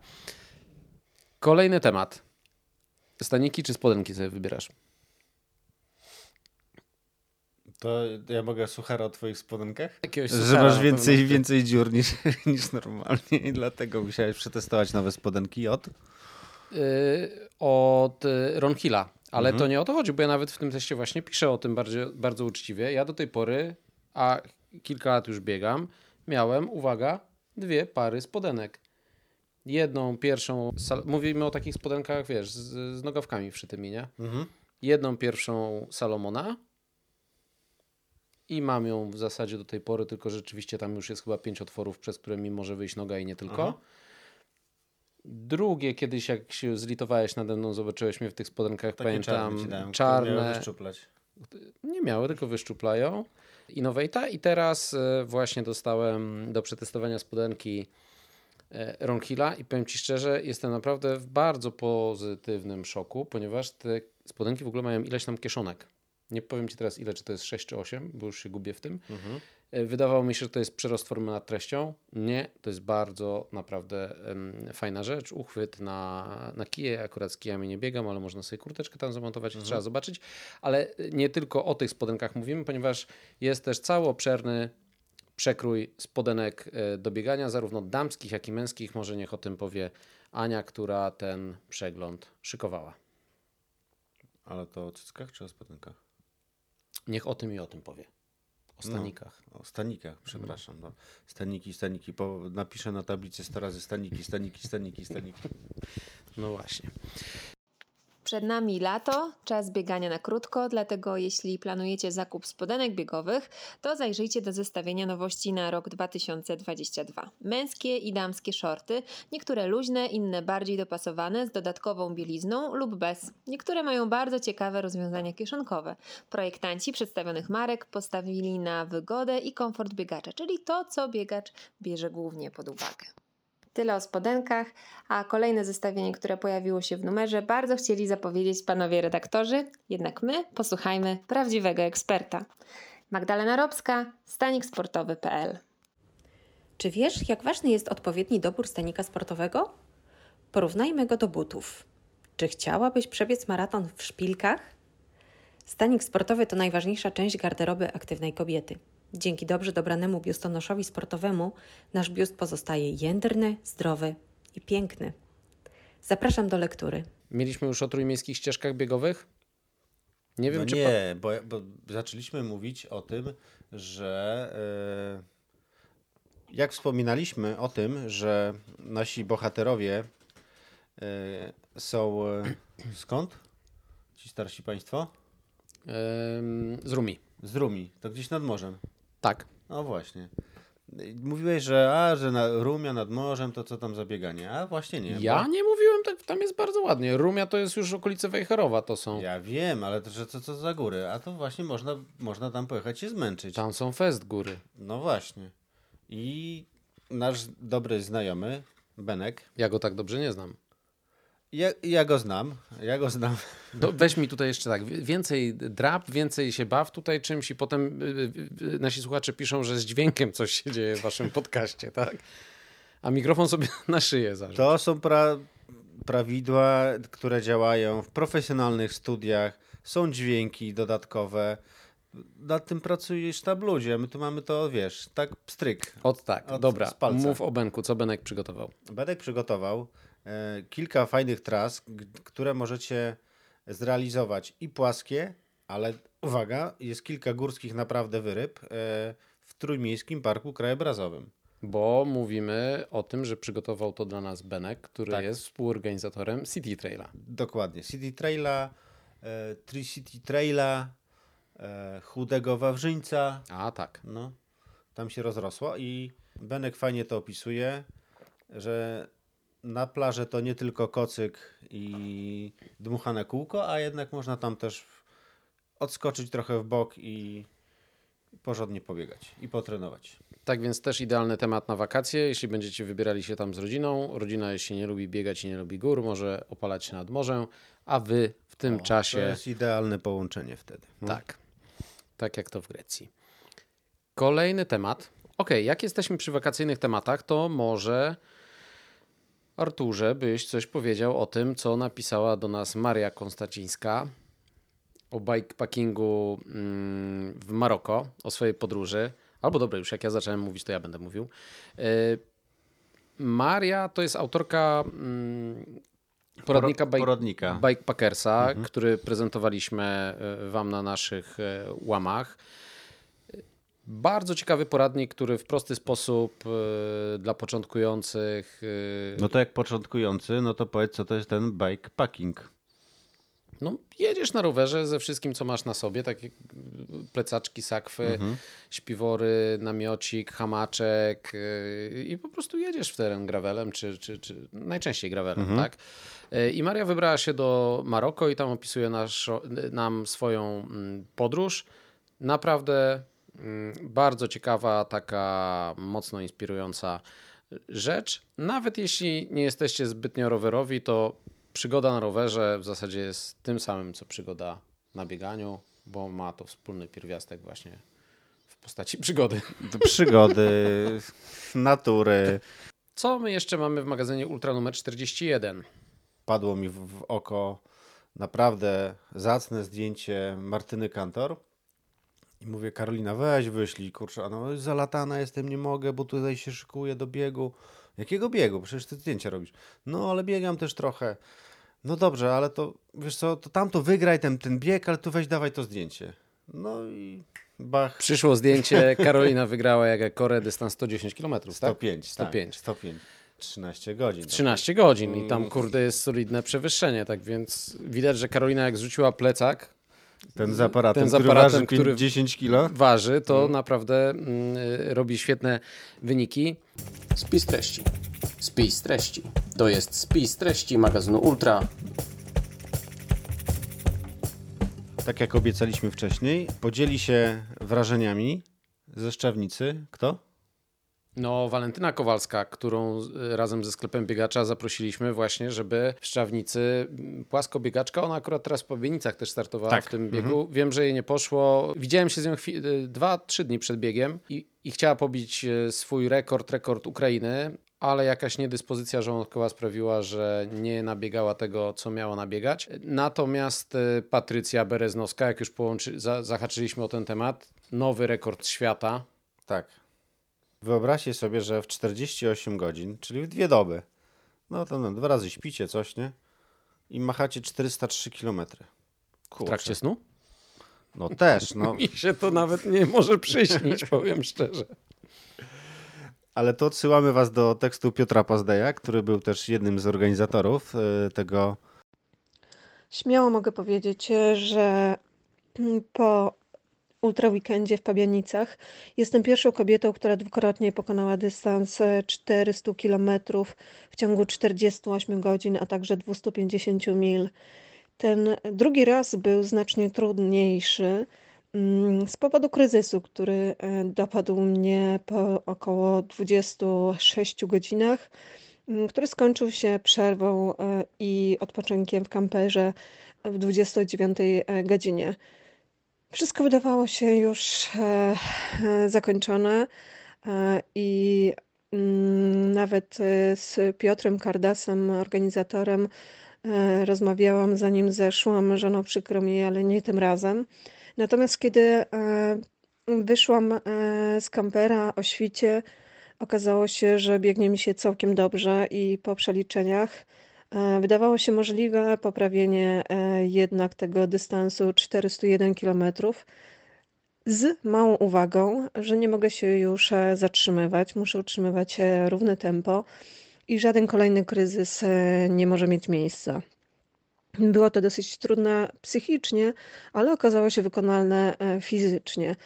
Kolejny temat. Staniki czy spodenki sobie wybierasz? To ja mogę suchara o twoich spodenkach? Jakiegoś Że masz więcej, więcej dziur niż, niż normalnie i dlatego musiałeś przetestować nowe spodenki od... Y, od y, Ron Hilla. Ale to nie o to chodzi, bo ja nawet w tym teście właśnie piszę o tym bardzo, bardzo uczciwie. Ja do tej pory, a kilka lat już biegam, miałem, uwaga, dwie pary spodenek. Jedną pierwszą, mówimy o takich spodenkach, wiesz, z, z nogawkami wszytymi, nie? Jedną pierwszą Salomona i mam ją w zasadzie do tej pory, tylko rzeczywiście tam już jest chyba pięć otworów, przez które mi może wyjść noga i nie tylko. Drugie, kiedyś jak się zlitowałeś nade mną, zobaczyłeś mnie w tych spodenkach, Takie czarne pamiętam, czarne, wyszczuplać. nie miały, tylko wyszczuplają. Innovate'a i teraz e, właśnie dostałem do przetestowania spodenki e, Ron Hilla i powiem Ci szczerze, jestem naprawdę w bardzo pozytywnym szoku, ponieważ te spodenki w ogóle mają ileś tam kieszonek. Nie powiem Ci teraz ile, czy to jest 6 czy 8, bo już się gubię w tym. E, Wydawało mi się, że to jest przerost formy nad treścią. Nie, to jest bardzo naprawdę fajna rzecz. Uchwyt na, na kije. Akurat z kijami nie biegam, ale można sobie kurteczkę tam zamontować, trzeba zobaczyć. Ale nie tylko o tych spodenkach mówimy, ponieważ jest też cały obszerny przekrój spodenek e, do biegania, zarówno damskich, jak i męskich. Może niech o tym powie Ania, która ten przegląd szykowała. Ale to o cyckach czy o spodenkach? Niech o tym i o tym powie. O stanikach. O stanikach, przepraszam. No. Staniki, staniki. Po, napiszę na tablicy 100 razy staniki, staniki, staniki, staniki. No właśnie. Przed nami lato, czas biegania na krótko, dlatego jeśli planujecie zakup spodenek biegowych, to zajrzyjcie do zestawienia nowości na rok 2022. Męskie i damskie shorty, niektóre luźne, inne bardziej dopasowane z dodatkową bielizną lub bez. Niektóre mają bardzo ciekawe rozwiązania kieszonkowe. Projektanci przedstawionych marek postawili na wygodę i komfort biegacza, czyli to, co biegacz bierze głównie pod uwagę. Tyle o spodenkach, a kolejne zestawienie, które pojawiło się w numerze, bardzo chcieli zapowiedzieć panowie redaktorzy, jednak my posłuchajmy prawdziwego eksperta. Magdalena Robska, staniksportowy.pl Czy wiesz, jak ważny jest odpowiedni dobór stanika sportowego? Porównajmy go do butów. Czy chciałabyś przebiec maraton w szpilkach? Stanik sportowy to najważniejsza część garderoby aktywnej kobiety. Dzięki dobrze dobranemu biustonoszowi sportowemu nasz biust pozostaje jędrny, zdrowy i piękny. Zapraszam do lektury. Mieliśmy już o trójmiejskich ścieżkach biegowych? Nie wiem, No czy. nie, bo, bo zaczęliśmy mówić o tym, że e, jak wspominaliśmy o tym, że nasi bohaterowie e, są e, skąd? Ci starsi państwo? Ym, z Rumi. Z Rumi, to gdzieś nad morzem. Tak. No właśnie. Mówiłeś, że a, że na Rumia nad morzem, to co tam za bieganie? A właśnie nie. Ja bo- nie mówiłem, tak, tam jest bardzo ładnie. Rumia to jest już okolice Wejherowa, to są. Ja wiem, ale to, że co, co za góry? A to właśnie można, można tam pojechać się zmęczyć. Tam są fest góry. No właśnie. I nasz dobry znajomy, Benek, Ja go tak dobrze nie znam. Ja, ja go znam, ja go znam. Do, weź mi tutaj jeszcze tak, więcej drap, więcej się baw tutaj czymś i potem y, y, y, nasi słuchacze piszą, że z dźwiękiem coś się dzieje w waszym podcaście, tak? A mikrofon sobie na szyję zaraz. To są pra, prawidła, które działają w profesjonalnych studiach, są dźwięki dodatkowe. Nad tym pracuje sztab ludzi, a my tu mamy to, wiesz, tak pstryk. Od tak, Od- dobra. z. Mów o Benku, co Benek przygotował. Benek przygotował kilka fajnych tras, które możecie zrealizować i płaskie, ale uwaga, jest kilka górskich naprawdę wyryb e, w Trójmiejskim Parku Krajobrazowym. Bo mówimy o tym, że przygotował to dla nas Benek, który Tak. jest współorganizatorem City Traila. Dokładnie. City Traila, e, Tri-City Traila, e, Chudego Wawrzyńca, A tak. no, tam się rozrosło i Benek fajnie to opisuje, że na plaży to nie tylko kocyk i dmuchane kółko, a jednak można tam też odskoczyć trochę w bok i, porządnie pobiegać i potrenować. Tak więc też idealny temat na wakacje, jeśli będziecie wybierali się tam z rodziną. Rodzina, jeśli nie lubi biegać i nie lubi gór, może opalać się nad morzem, a wy w tym O, To czasie... jest idealne połączenie wtedy. No. Tak. Tak jak to w Grecji. Kolejny temat. Ok, jak jesteśmy przy wakacyjnych tematach, to może Arturze byś coś powiedział o tym, co napisała do nas Maria Konstacińska o bikepackingu mm, w Maroko, o swojej podróży. Albo dobra, już jak ja zacząłem mówić, to ja będę mówił. Y, Maria to jest autorka mm, poradnika, bike, poradnika. Bikepackersa, który prezentowaliśmy y, Wam na naszych y, łamach. Bardzo ciekawy poradnik, który w prosty sposób y, dla początkujących. y, No to jak początkujący, no to powiedz, co to jest ten bikepacking. No, jedziesz na rowerze ze wszystkim, co masz na sobie, takie plecaczki, sakwy, śpiwory, namiocik, hamaczek yy, i po prostu jedziesz w teren gravelem, czy, czy, czy najczęściej gravelem, tak? Yy, I Maria wybrała się do Maroko i tam opisuje nasz, nam swoją mm, podróż. Naprawdę bardzo ciekawa, taka mocno inspirująca rzecz. Nawet jeśli nie jesteście zbytnio rowerowi, to przygoda na rowerze w zasadzie jest tym samym, co przygoda na bieganiu, bo ma to wspólny pierwiastek właśnie w postaci przygody. Przygody, natury. Co my jeszcze mamy w magazynie Ultra numer 41? Padło mi w, w oko naprawdę zacne zdjęcie Martyny Kantor. I mówię, Karolina, weź wyślij, kurczę, no zalatana jestem, nie mogę, bo tutaj się szykuję do biegu. Jakiego biegu? Przecież ty zdjęcia robisz. No, ale biegam też trochę. No dobrze, ale to, wiesz co, to tamto wygraj ten, ten bieg, ale tu weź dawaj to zdjęcie. No i bach, Przyszło zdjęcie, Karolina wygrała jak Korę dystans 110 km, tak? 105, 105. Tak, 105. 13 godzin. 13 godzin i tam kurde jest solidne przewyższenie, tak więc widać, że Karolina jak zrzuciła plecak, Ten z aparatem, Ten z który aparatem, waży który- 10 kilo. waży, to naprawdę mm, y, robi świetne wyniki. Spis treści. Spis treści. To jest spis treści magazynu Ultra. Tak jak obiecaliśmy wcześniej, podzieli się wrażeniami ze Szczawnicy. Kto? No, Walentyna Kowalska, którą y, razem ze sklepem biegacza zaprosiliśmy właśnie, żeby w Szczawnicy m, płaskobiegaczka, ona akurat teraz po Bienicach też startowała Tak, w tym biegu. Wiem, że jej nie poszło. Widziałem się z nią y, dwa, trzy dni przed biegiem i, i chciała pobić y, swój rekord, rekord Ukrainy, ale jakaś niedyspozycja żołądkowa sprawiła, że nie nabiegała tego, co miała nabiegać. Natomiast Patrycja Bereznowska, jak już połączy, za, zahaczyliśmy o ten temat, nowy rekord świata. Tak. Wyobraźcie sobie, że w 48 godzin, czyli w dwie doby, no to no, dwa razy śpicie, coś, nie? I machacie 403 km. W trakcie snu? No też, no. Mi się to nawet nie może przyśnić, powiem szczerze. Ale to odsyłamy was do tekstu Piotra Pazdeja, który był też jednym z organizatorów y, tego Śmiało mogę powiedzieć, że po ultra weekendzie w Pabianicach jestem pierwszą kobietą, która dwukrotnie pokonała dystans 400 km w ciągu 48 godzin, a także 250 mil. Ten drugi raz był znacznie trudniejszy mm, z powodu kryzysu, który e, dopadł mnie po około 26 godzinach mm, który skończył się przerwą e, i odpoczynkiem w kamperze w 29 godzinie. Wszystko wydawało się już e, e, zakończone e, i mm, nawet z Piotrem Kardasem, organizatorem, rozmawiałam zanim zeszłam, że no przykro mi, ale nie tym razem. Natomiast kiedy wyszłam z kampera o świcie, Okazało się, że biegnie mi się całkiem dobrze i po przeliczeniach wydawało się możliwe poprawienie e, jednak tego dystansu 401 km z małą uwagą, że nie mogę się już e, zatrzymywać, muszę utrzymywać e, równe tempo i żaden kolejny kryzys e, nie może mieć miejsca. Było to dosyć trudne psychicznie, ale okazało się wykonalne e, fizycznie.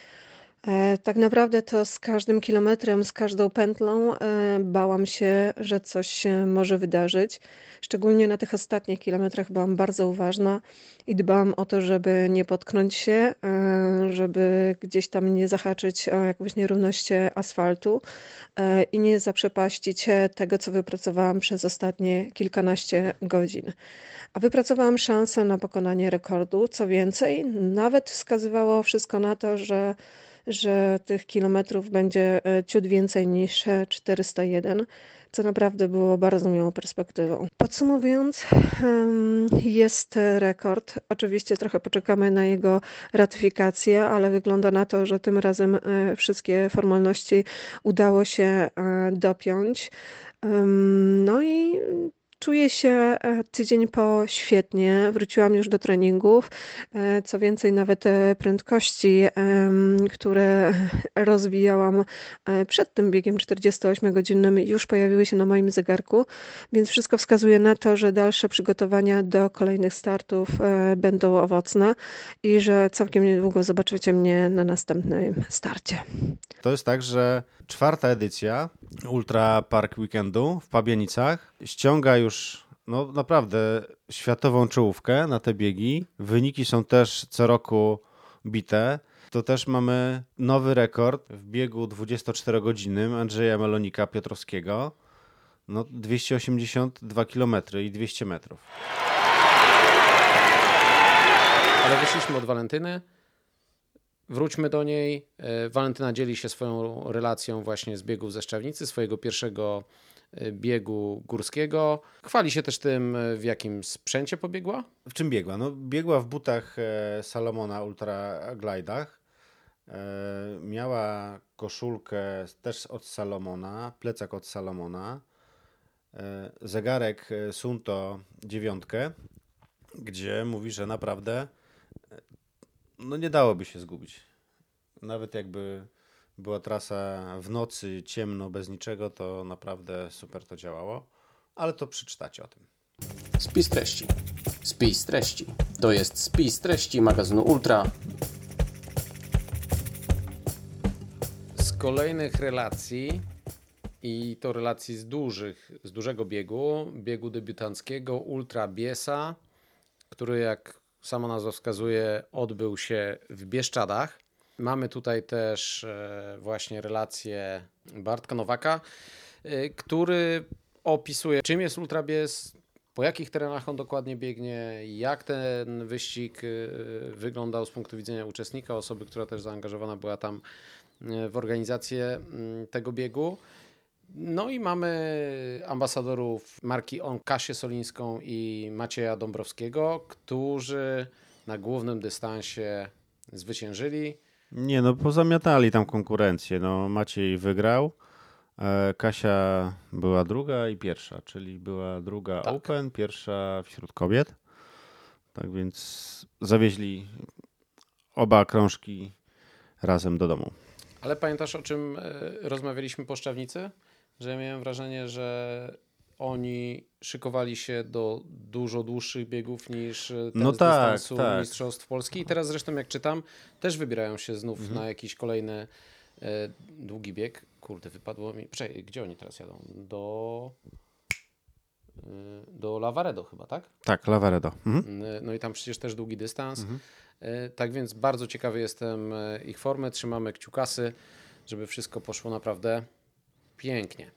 E, tak naprawdę to z każdym kilometrem, z każdą pętlą e, bałam się, że coś się może wydarzyć. Szczególnie na tych ostatnich kilometrach byłam bardzo uważna i dbałam o to, żeby nie potknąć się, e, żeby gdzieś tam nie zahaczyć o jakąś nierówność asfaltu i nie zaprzepaścić tego, co wypracowałam przez ostatnie kilkanaście godzin. A wypracowałam szansę na pokonanie rekordu. Co więcej, nawet wskazywało wszystko na to, że że tych kilometrów będzie e, ciut więcej niż 401, co naprawdę było bardzo miłą perspektywą. Podsumowując, jest rekord. Oczywiście trochę poczekamy na jego ratyfikację, ale wygląda na to, że tym razem e, wszystkie formalności udało się e, dopiąć. No i Czuję się e, tydzień po świetnie, wróciłam już do treningów. E, co więcej, nawet te prędkości, które rozwijałam e, przed tym biegiem 48-godzinnym, już pojawiły się na moim zegarku, więc wszystko wskazuje na to, że dalsze przygotowania do kolejnych startów będą owocne i że całkiem niedługo zobaczycie mnie na następnym starcie. To jest tak, że czwarta edycja Ultra Park Weekendu w Pabienicach ściąga już no naprawdę światową czołówkę na te biegi. Wyniki są też co roku bite. To też mamy nowy rekord w biegu 24-godzinnym Andrzeja Melonika Piotrowskiego. No 282 km i 200 metrów. Ale wyszliśmy od Walentyny. Wróćmy do niej. E, Walentyna dzieli się swoją relacją właśnie z biegów ze Szczawnicy, swojego pierwszego biegu górskiego. Chwali się też tym, e, w jakim sprzęcie pobiegła. W czym biegła? No, biegła w butach Salomona Ultra Glide'ach. Miała koszulkę też od Salomona, plecak od Salomona, zegarek Sunto dziewiątkę, gdzie mówi, że naprawdę no nie dałoby się zgubić. Nawet jakby była trasa w nocy, ciemno, bez niczego, to naprawdę super to działało. Ale to przeczytacie o tym. Spis treści. Spis treści. To jest spis treści magazynu Ultra. Z kolejnych relacji i to relacji z dużych, z dużego biegu, biegu debiutanckiego Ultra Biesa, który jak sama nazwa wskazuje, odbył się w Bieszczadach. Mamy tutaj też e, właśnie relację Bartka Nowaka, e, który opisuje, czym jest ultrabies, po jakich terenach on dokładnie biegnie, jak ten wyścig e, wyglądał z punktu widzenia uczestnika, osoby, która też zaangażowana była tam w organizację mm, tego biegu. No i mamy ambasadorów marki On, Kasię Solińską i Macieja Dąbrowskiego, którzy na głównym dystansie zwyciężyli. Nie, no pozamiatali tam konkurencję. No, Maciej wygrał, e, Kasia była druga i pierwsza, czyli była druga tak. Open, pierwsza wśród kobiet. Tak więc zawieźli oba krążki razem do domu. Ale pamiętasz o czym e, rozmawialiśmy po Szczawnicy? że ja miałem wrażenie, że oni szykowali się do dużo dłuższych biegów niż ten no tak, dystansu tak. Mistrzostw Polski. I teraz zresztą jak czytam, też wybierają się znów mhm. na jakiś kolejny e, długi bieg. Kurde, wypadło mi... Przecież, gdzie oni teraz jadą? Do... E, do Lavaredo chyba, tak? Tak, Lavaredo. Mhm. E, no i tam przecież też długi dystans. Mhm. E, tak więc bardzo ciekawy jestem e, ich formy. Trzymamy kciukasy, żeby wszystko poszło naprawdę Pięknie.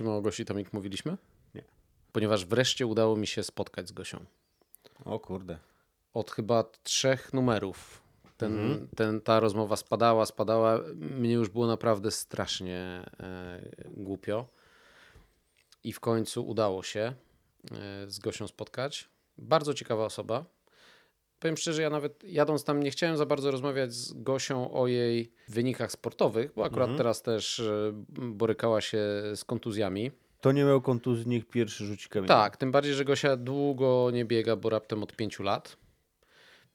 Czy my o Gosi Tomik mówiliśmy? Nie. Ponieważ wreszcie udało mi się spotkać z Gosią. O kurde. Od chyba trzech numerów ten, mhm. ten, ta rozmowa spadała, spadała. Mnie już było naprawdę strasznie e, głupio. I w końcu udało się e, z Gosią spotkać. Bardzo ciekawa osoba powiem szczerze, ja nawet jadąc tam nie chciałem za bardzo rozmawiać z Gosią o jej wynikach sportowych, bo akurat mhm. teraz też e, borykała się z kontuzjami. To nie miał kontuzji, niech pierwszy rzuci kamień. Tak, tym bardziej, że Gosia długo nie biega, bo raptem od 5 lat.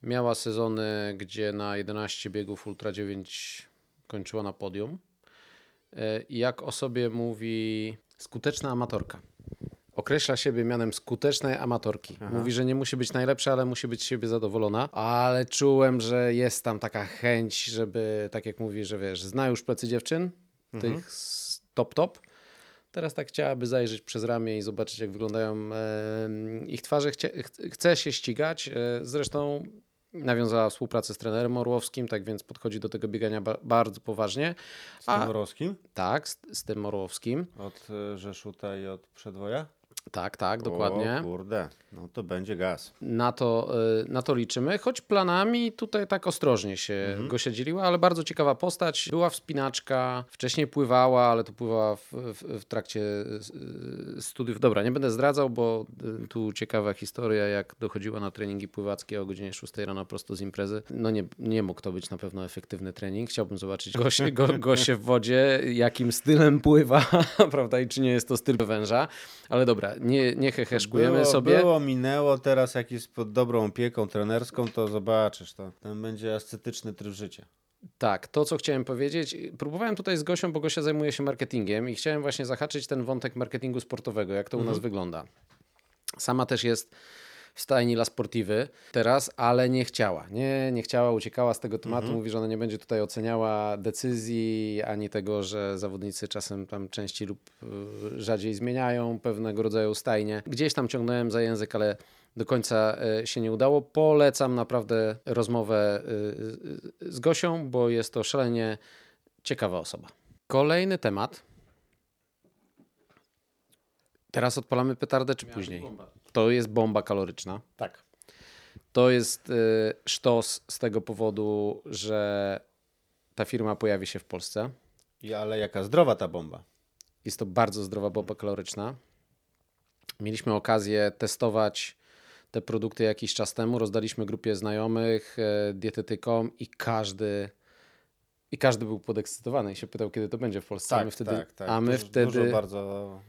Miała sezony, gdzie na 11 biegów Ultra 9 kończyła na podium. E, jak o sobie mówi skuteczna amatorka. Określa siebie mianem skutecznej amatorki. Aha. Mówi, że nie musi być najlepsza, ale musi być z siebie zadowolona. Ale czułem, że jest tam taka chęć, żeby, tak jak mówi, że wiesz, zna już plecy dziewczyn, Mhm. tych top top. Teraz tak chciałaby zajrzeć przez ramię i zobaczyć, jak wyglądają ich twarze. Chcie, ch- chce się ścigać. E, zresztą nawiązała współpracę z trenerem Orłowskim, tak więc podchodzi do tego biegania ba- bardzo poważnie. Z tym Orłowskim? Tak, z, z tym Orłowskim. Od e, Rzeszuta i od Przedwoja? Tak, tak, dokładnie. O kurde, no to będzie gaz. Na to, y, na to liczymy, choć planami tutaj tak ostrożnie się Mhm. Gosia dzieliła, ale bardzo ciekawa postać. Była wspinaczka, wcześniej pływała, ale to pływała w, w, w trakcie y, studiów. Dobra, nie będę zdradzał, bo y, tu ciekawa historia, jak dochodziła na treningi pływackie o godzinie 6 rano prosto z imprezy. No nie, nie mógł to być na pewno efektywny trening. Chciałbym zobaczyć Gosię, go, Gosię w wodzie, jakim stylem pływa, prawda, i czy nie jest to styl węża. Ale dobra, nie, nie heheszkujemy było, sobie. Było, minęło, teraz jak jest pod dobrą opieką trenerską, to zobaczysz, to ten będzie ascetyczny tryb życia. Tak, to co chciałem powiedzieć. Próbowałem tutaj z Gosią, bo Gosia zajmuje się marketingiem i chciałem właśnie zahaczyć ten wątek marketingu sportowego, jak to u nas wygląda. Sama też jest stajni La Sportivy teraz, ale nie chciała. Nie, nie chciała, uciekała z tego tematu. Mówi, że ona nie będzie tutaj oceniała decyzji, ani tego, że zawodnicy czasem tam częściej lub y, rzadziej zmieniają pewnego rodzaju stajnie. Gdzieś tam ciągnąłem za język, ale do końca y, się nie udało. Polecam naprawdę rozmowę y, z Gosią, bo jest to szalenie ciekawa osoba. Kolejny temat. Teraz odpalamy petardę, czy później? To jest bomba kaloryczna. Tak. To jest y, sztos z tego powodu, że ta firma pojawi się w Polsce. I, ale jaka zdrowa ta bomba. Jest to bardzo zdrowa bomba kaloryczna. Mieliśmy okazję testować te produkty jakiś czas temu. Rozdaliśmy grupie znajomych, e, dietetykom i każdy, i każdy był podekscytowany i się pytał, kiedy to będzie w Polsce. a my wtedy, tak, tak. A my wtedy Dużo bardzo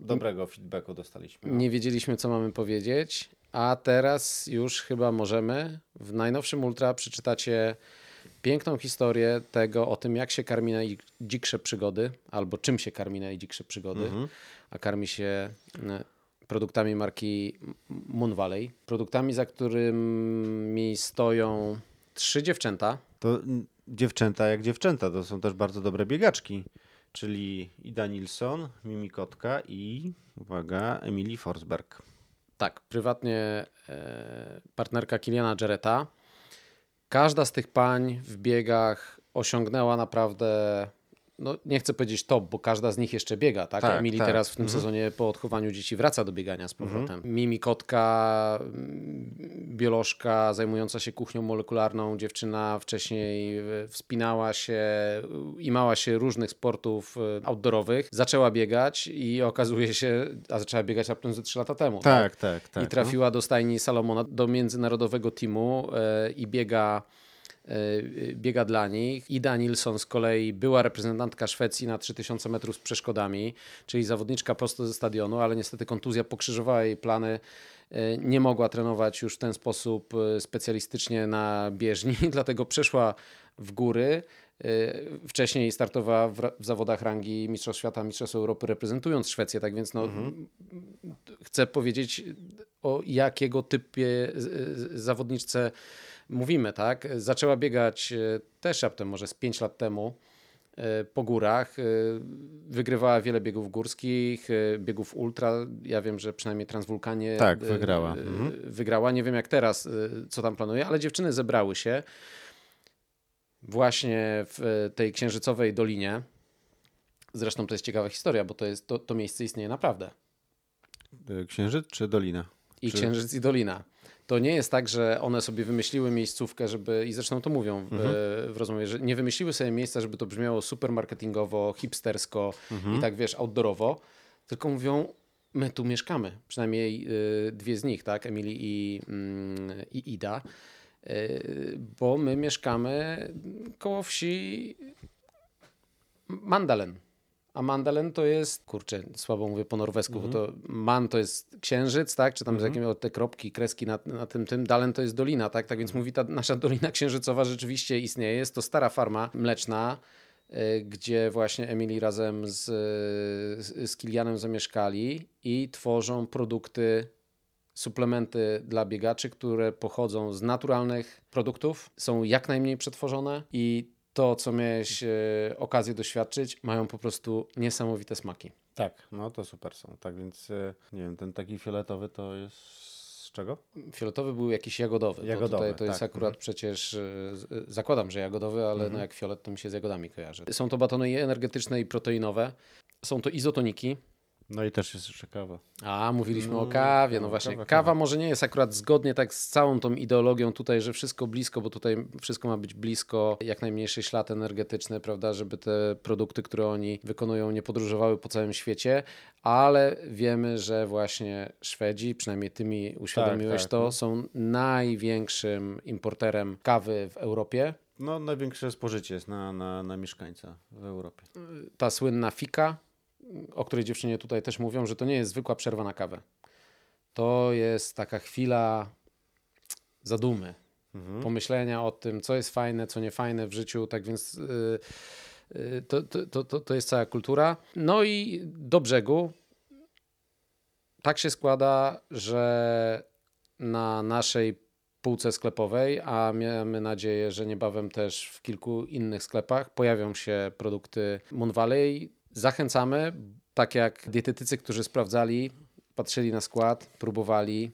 dobrego feedbacku dostaliśmy. nie wiedzieliśmy, co mamy powiedzieć, a teraz już chyba możemy. W najnowszym Ultra przeczytacie piękną historię tego o tym, jak się karmi najdziksze przygody, albo czym się karmi najdziksze przygody, Mhm. a karmi się e, produktami marki Moon Valley. Produktami, za którymi stoją trzy dziewczęta. To dziewczęta jak dziewczęta, to są też bardzo dobre biegaczki. Czyli Ida Nilsson, Mimi Kotka i, uwaga, Emily Forsberg. Tak, prywatnie e, partnerka Kiliana Jarretta. Każda z tych pań w biegach osiągnęła naprawdę, no nie chcę powiedzieć top, bo każda z nich jeszcze biega, tak? Tak, Emily tak. teraz w tym Mhm. sezonie po odchowaniu dzieci wraca do biegania z powrotem. Mimi Kotka, mm, biolożka zajmująca się kuchnią molekularną, dziewczyna wcześniej e, wspinała się, imała się różnych sportów e, outdoorowych, zaczęła biegać i okazuje się, a zaczęła biegać raptem ze 3 lata temu. Tak, tak, tak. I trafiła do stajni Salomona, do międzynarodowego teamu e, i biega, biega dla nich. Ida Nilsson z kolei była reprezentantka Szwecji na 3000 metrów z przeszkodami, czyli zawodniczka prosto ze stadionu, ale niestety kontuzja pokrzyżowała jej plany. E, Nie mogła trenować już w ten sposób e, specjalistycznie na bieżni, dlatego przeszła w góry. E, Wcześniej startowała w, zawodach rangi Mistrzostw Świata, Mistrzostw Europy, reprezentując Szwecję, tak więc no, chcę powiedzieć, o jakiego typie zawodniczce mówimy, tak? Zaczęła biegać e, też raptem może z 5 lat temu e, po górach. e, Wygrywała wiele biegów górskich, biegów ultra. Ja wiem, że przynajmniej Transwulkanie Tak, wygrała. Mhm. Wygrała. Nie wiem jak teraz, co tam planuje, ale dziewczyny zebrały się właśnie w tej księżycowej dolinie. Zresztą to jest ciekawa historia, bo to, jest, to, to miejsce istnieje naprawdę. Księżyc czy Dolina? I Czy- Księżyc i Dolina. To nie jest tak, że one sobie wymyśliły miejscówkę, żeby, i zresztą to mówią w, Mhm. w rozmowie, że nie wymyśliły sobie miejsca, żeby to brzmiało super marketingowo, hipstersko Mhm. i tak wiesz, outdoorowo, tylko mówią, my tu mieszkamy, przynajmniej y, dwie z nich, tak, Emily i, mm, i Ida, y, bo my mieszkamy koło wsi Mandalen. A Mandalen to jest, kurczę, słabo mówię po norwesku, bo to Man to jest księżyc, tak? Czy tam z jakimi te kropki, kreski na, na tym, tym. Dalen to jest dolina, tak? Tak więc mówi, ta nasza dolina księżycowa rzeczywiście istnieje. Jest to stara farma mleczna. y, gdzie właśnie Emily razem z, z, z Kilianem zamieszkali i tworzą produkty, suplementy dla biegaczy, które pochodzą z naturalnych produktów, są jak najmniej przetworzone i to, co miałeś e, okazję doświadczyć, mają po prostu niesamowite smaki. Tak, no to super są. Tak więc, e, nie wiem, ten taki fioletowy to jest z czego? Fioletowy był jakiś jagodowy. Jagodowy, to, tutaj, to jest tak. akurat Mhm. przecież, e, zakładam, że jagodowy, ale Mhm. no jak fiolet to mi się z jagodami kojarzy. Są to batony i energetyczne i proteinowe. Są to izotoniki. No i też jest jeszcze kawa. A, mówiliśmy o Mm, kawie. No właśnie, kawa, kawa, kawa. może nie jest akurat zgodnie tak z całą tą ideologią tutaj, że wszystko blisko, bo tutaj wszystko ma być blisko, jak najmniejszy ślad energetyczny, prawda, żeby te produkty, które oni wykonują, nie podróżowały po całym świecie, ale wiemy, że właśnie Szwedzi, przynajmniej ty mi uświadomiłeś tak, to, no. są największym importerem kawy w Europie. No największe spożycie jest na, na, na mieszkańca w Europie. Ta słynna fika, o której dziewczynie tutaj też mówią, że to nie jest zwykła przerwa na kawę. To jest taka chwila zadumy, Mhm. pomyślenia o tym, co jest fajne, co nie fajne w życiu, tak więc y, y, to, to, to- to, to jest cała kultura. No i do brzegu tak się składa, że na naszej półce sklepowej, a mamy nadzieję, że niebawem też w kilku innych sklepach pojawią się produkty Moon Valley. Zachęcamy, tak jak dietetycy, którzy sprawdzali, patrzyli na skład, próbowali,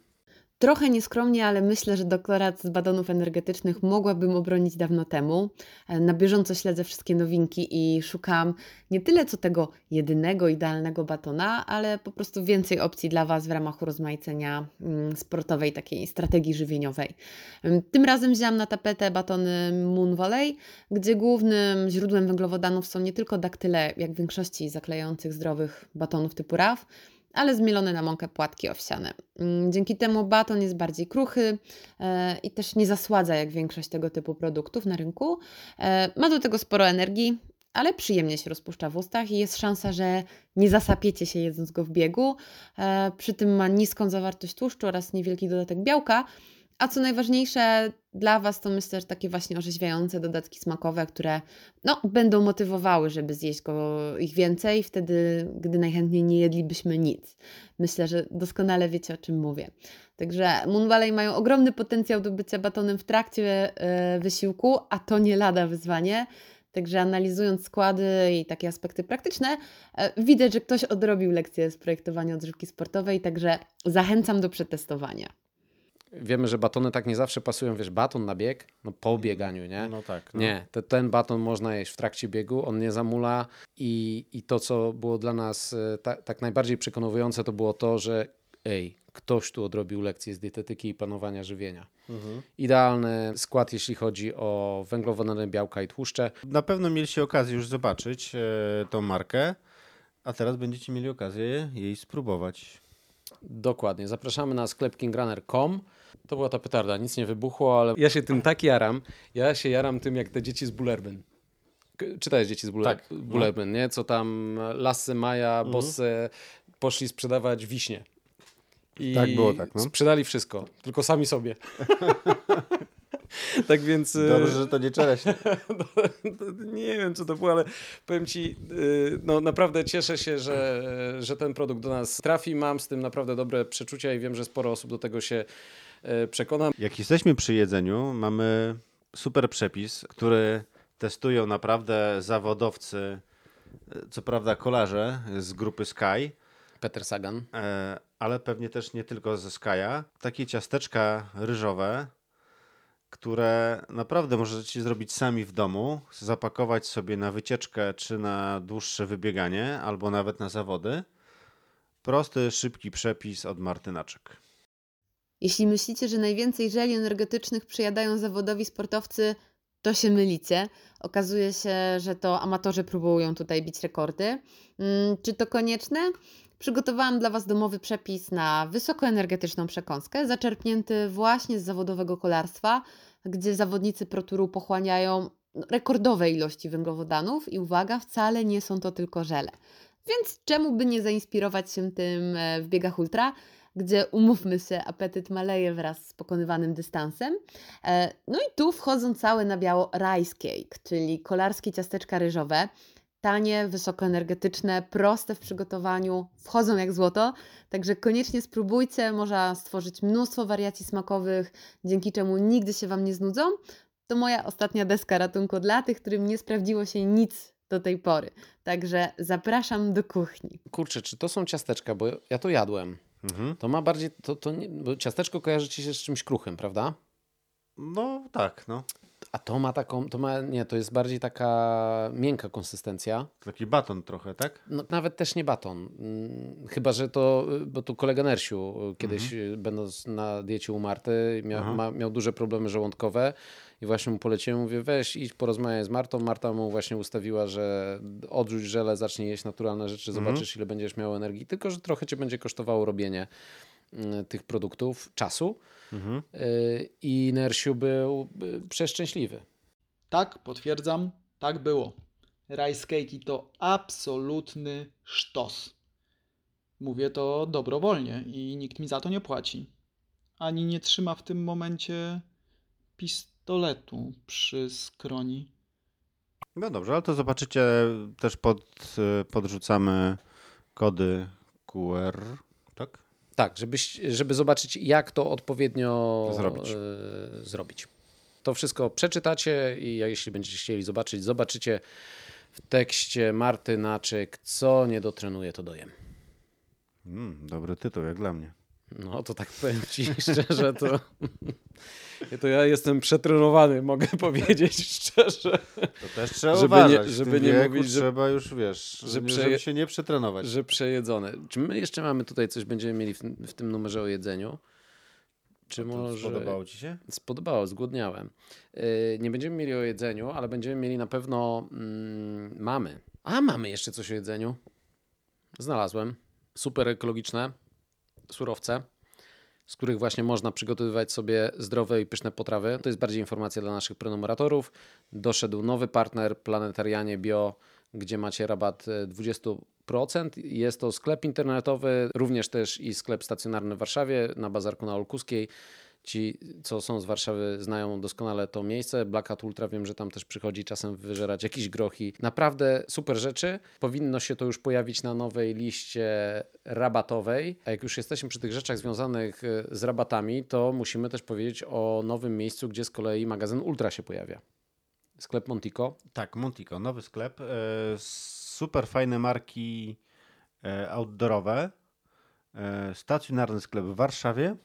Trochę nieskromnie, ale myślę, że doktorat z badonów energetycznych mogłabym obronić dawno temu. E, Na bieżąco śledzę wszystkie nowinki i szukam nie tyle co tego jedynego, idealnego batona, ale po prostu więcej opcji dla Was w ramach urozmaicenia mm, sportowej takiej strategii żywieniowej. Ym, Tym razem wzięłam na tapetę batony Moon Valley, gdzie głównym źródłem węglowodanów są nie tylko daktyle, jak w większości zaklejających zdrowych batonów typu RAW, ale zmielone na mąkę płatki owsiane. Mm, Dzięki temu baton jest bardziej kruchy e, i też nie zasładza jak większość tego typu produktów na rynku. E, ma do tego sporo energii, ale przyjemnie się rozpuszcza w ustach i jest szansa, że nie zasapiecie się jedząc go w biegu. E, przy tym ma niską zawartość tłuszczu oraz niewielki dodatek białka. A co najważniejsze dla Was, to myślę, że takie właśnie orzeźwiające dodatki smakowe, które no, będą motywowały, żeby zjeść go ich więcej, wtedy, gdy najchętniej nie jedlibyśmy nic. Myślę, że doskonale wiecie, o czym mówię. Także Moon Valley mają ogromny potencjał do bycia batonem w trakcie e, wysiłku, a to nie lada wyzwanie. Także analizując składy i takie aspekty praktyczne, e, widać, że ktoś odrobił lekcję z projektowania odżywki sportowej, także zachęcam do przetestowania. Wiemy, że batony tak nie zawsze pasują, wiesz, baton na bieg, no po bieganiu, nie? No tak. No. Nie, to, ten baton można jeść w trakcie biegu, on nie zamula i, i to, co było dla nas e, ta, tak najbardziej przekonujące, to było to, że ej, ktoś tu odrobił lekcję z dietetyki i planowania żywienia. Mhm. Idealny skład, jeśli chodzi o węglowodany, białka i tłuszcze. Na pewno mieliście okazję już zobaczyć e, tą markę, a teraz będziecie mieli okazję jej spróbować. Dokładnie. Zapraszamy na sklep kingrunner.com. To była ta petarda, nic nie wybuchło, ale ja się tym tak jaram. Ja się jaram tym, jak te dzieci z Bullerbyn. Czytałeś dzieci z Bulle- Tak, no. Bullerbyn, nie? Co tam Lassy, Maja, Mhm. Bosse poszli sprzedawać wiśnie. I Tak było, tak, no. Sprzedali wszystko, tylko sami sobie. tak więc... e, Dobrze, że to nie czereśnie. nie wiem, co to było, ale powiem ci, y, no naprawdę cieszę się, że, że ten produkt do nas trafi. Mam z tym naprawdę dobre przeczucia i wiem, że sporo osób do tego się e, przekona. Jak jesteśmy przy jedzeniu, mamy super przepis, który testują naprawdę zawodowcy, e, co prawda kolarze z grupy Sky, Peter Sagan. e, ale pewnie też nie tylko ze Sky'a. Takie ciasteczka ryżowe, które naprawdę możecie zrobić sami w domu, zapakować sobie na wycieczkę czy na dłuższe wybieganie, albo nawet na zawody. Prosty, szybki przepis od Martynaczek. Jeśli myślicie, że najwięcej żeli energetycznych przyjadają zawodowi sportowcy, to się mylicie. Okazuje się, że to amatorzy próbują tutaj bić rekordy. Mm, Czy to konieczne? Przygotowałam dla Was domowy przepis na wysokoenergetyczną przekąskę, zaczerpnięty właśnie z zawodowego kolarstwa, gdzie zawodnicy proturu pochłaniają rekordowe ilości węglowodanów i uwaga, wcale nie są to tylko żele. Więc czemu by nie zainspirować się tym e, w biegach ultra? Gdzie umówmy się, apetyt maleje wraz z pokonywanym dystansem. E, no i tu wchodzą całe na biało rice cake, czyli kolarskie ciasteczka ryżowe. Tanie, wysokoenergetyczne, proste w przygotowaniu, wchodzą jak złoto, także koniecznie spróbujcie, można stworzyć mnóstwo wariacji smakowych, dzięki czemu nigdy się Wam nie znudzą. To moja ostatnia deska ratunku dla tych, którym nie sprawdziło się nic do tej pory. Także zapraszam do kuchni. Kurczę, czy to są ciasteczka, bo ja to jadłem. Mhm. To ma bardziej, to, to nie, bo ciasteczko kojarzy ci się z czymś kruchym, prawda? No tak, no. A to ma taką, to ma, nie, to jest bardziej taka miękka konsystencja. Taki baton trochę, tak? No, nawet też nie baton. Mm, Chyba, że to, bo tu kolega Nersiu y, kiedyś y, będąc na diecie u Marty miał, ma, miał duże problemy żołądkowe i właśnie mu poleciłem, mówię weź idź porozmawiaj z Martą. Marta mu właśnie ustawiła, że odrzuć żele, zacznij jeść naturalne rzeczy, Mhm. zobaczysz ile będziesz miał energii. Tylko, że trochę cię będzie kosztowało robienie tych produktów, czasu. Mhm. Y, I Nersiu był y, przeszczęśliwy. Tak, potwierdzam, tak było. Rice cake to absolutny sztos. Mówię to dobrowolnie i nikt mi za to nie płaci. Ani nie trzyma w tym momencie pistoletu przy skroni. No dobrze, ale to zobaczycie, też pod, y, podrzucamy kody QR, tak? Tak, żebyś, żeby zobaczyć, jak to odpowiednio Zrobić. e, zrobić. To wszystko przeczytacie i jeśli będziecie chcieli zobaczyć, zobaczycie w tekście Marty Naczyk, co nie dotrenuje, to dojem. Mm, dobry tytuł, jak dla mnie. No to tak powiem ci szczerze, to, to ja jestem przetrenowany, mogę powiedzieć szczerze. To też trzeba Żeby uważać. nie- żeby nie mówić, że- trzeba już, wiesz, że żeby się nie przetrenować. Że przejedzone. Czy my jeszcze mamy tutaj coś, będziemy mieli w, tym- w tym numerze o jedzeniu? Czy może... Spodobało ci się? Spodobało, zgłodniałem. Yy, nie będziemy mieli o jedzeniu, ale będziemy mieli na pewno. Mm, mamy. A mamy jeszcze coś o jedzeniu. Znalazłem. Super ekologiczne surowce, z których właśnie można przygotowywać sobie zdrowe i pyszne potrawy. To jest bardziej informacja dla naszych prenumeratorów. Doszedł nowy partner Planetarianie Bio, gdzie macie rabat e, 20%. Jest to sklep internetowy, również też i sklep stacjonarny w Warszawie na bazarku na Olkuskiej. Ci, co są z Warszawy, znają doskonale to miejsce. Black Hat Ultra wiem, że tam też przychodzi czasem wyżerać jakieś grochy. Naprawdę super rzeczy. Powinno się to już pojawić na nowej liście rabatowej. A jak już jesteśmy przy tych rzeczach związanych e, z rabatami, to musimy też powiedzieć o nowym miejscu, gdzie z kolei magazyn Ultra się pojawia. Sklep Montico. Tak, Montico, nowy sklep. E, super fajne marki e, outdoorowe. Stacjonarny sklep w Warszawie.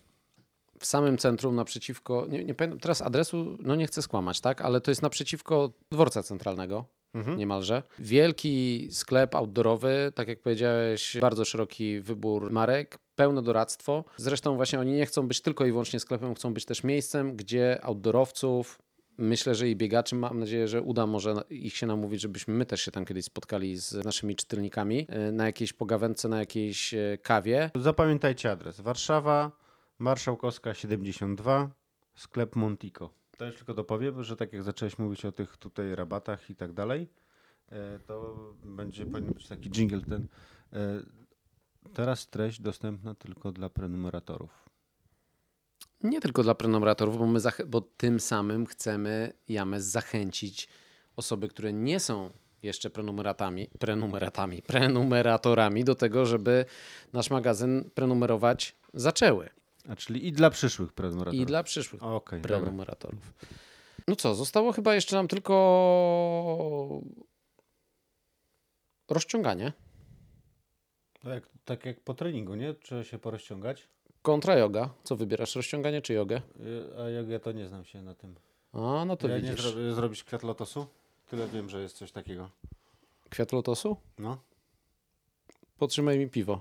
W samym centrum naprzeciwko, nie, nie pamiętam teraz adresu, no nie chcę skłamać, tak, ale to jest naprzeciwko dworca centralnego. Mhm. Niemalże. Wielki sklep outdoorowy, tak jak powiedziałeś, bardzo szeroki wybór marek, pełne doradztwo. Zresztą właśnie oni nie chcą być tylko i wyłącznie sklepem, chcą być też miejscem, gdzie outdoorowców, myślę, że i biegaczy, mam nadzieję, że uda może ich się namówić, żebyśmy my też się tam kiedyś spotkali z naszymi czytelnikami e, na jakiejś pogawędce, na jakiejś e, kawie. Zapamiętajcie adres. Warszawa, Marszałkowska 72, sklep Montico. To już tylko dopowiem, że tak jak zacząłeś mówić o tych tutaj rabatach i tak dalej, e, to będzie powinien być taki jingle ten. e, Teraz treść dostępna tylko dla prenumeratorów. Nie tylko dla prenumeratorów, bo, my bo tym samym chcemy James zachęcić osoby, które nie są jeszcze prenumeratami, prenumeratami, prenumeratorami do tego, żeby nasz magazyn prenumerować zaczęły. A czyli i dla przyszłych prenumeratorów. I dla przyszłych dobra. prenumeratorów. No co, zostało chyba jeszcze nam tylko rozciąganie. Jak, tak jak po treningu, nie? Trzeba się porozciągać. Kontra yoga. Co wybierasz, rozciąganie czy jogę? Y, A ja to nie znam się na tym. A, no to ja nie widzisz. zrobię, zrobić kwiat lotosu? Tyle wiem, że jest coś takiego. Kwiat lotosu? No. Potrzymaj mi piwo.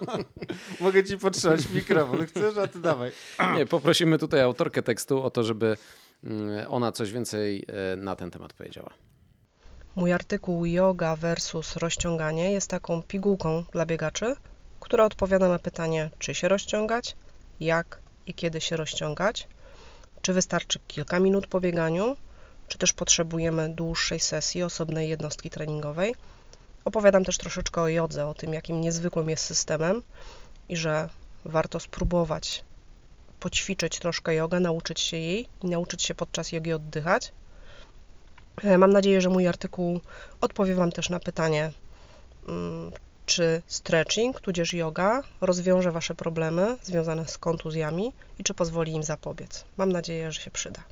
Mogę ci potrzymać mikrofon. Chcesz, a ty dawaj. Nie, poprosimy tutaj autorkę tekstu o to, żeby mm, ona coś więcej e, na ten temat powiedziała. Mój artykuł Yoga versus rozciąganie jest taką pigułką dla biegaczy, która odpowiada na pytanie, czy się rozciągać, jak i kiedy się rozciągać, czy wystarczy kilka minut po bieganiu, czy też potrzebujemy dłuższej sesji osobnej jednostki treningowej. Opowiadam też troszeczkę o jodze, o tym, jakim niezwykłym jest systemem i że warto spróbować poćwiczyć troszkę jogę, nauczyć się jej i nauczyć się podczas jogi oddychać. E, mam nadzieję, że mój artykuł odpowie Wam też na pytanie, mm, czy stretching, tudzież yoga rozwiąże Wasze problemy związane z kontuzjami i czy pozwoli im zapobiec. Mam nadzieję, że się przyda.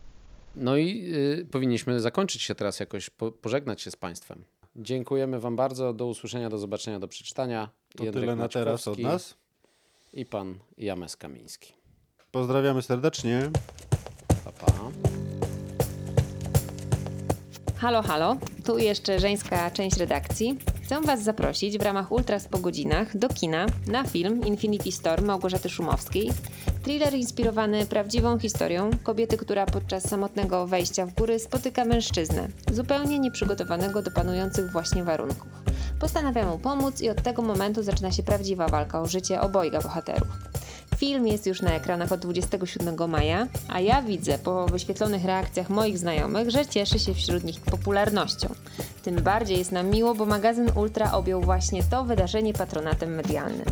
No i y, powinniśmy zakończyć się teraz jakoś, po, pożegnać się z Państwem. Dziękujemy Wam bardzo. Do usłyszenia, do zobaczenia, do przeczytania. To Jędrek tyle na teraz od nas. I pan James Kamiński. Pozdrawiamy serdecznie. Pa, pa. Halo, halo, tu jeszcze żeńska część redakcji. Chcę Was zaprosić w ramach Ultras po godzinach do kina na film Infinity Storm Małgorzaty Szumowskiej. Thriller inspirowany prawdziwą historią kobiety, która podczas samotnego wejścia w góry spotyka mężczyznę, zupełnie nieprzygotowanego do panujących właśnie warunków. Postanawia mu pomóc i od tego momentu zaczyna się prawdziwa walka o życie obojga bohaterów. Film jest już na ekranach od 27 maja, a ja widzę po wyświetlonych reakcjach moich znajomych, że cieszy się wśród nich popularnością. Tym bardziej jest nam miło, bo magazyn Ultra objął właśnie to wydarzenie patronatem medialnym.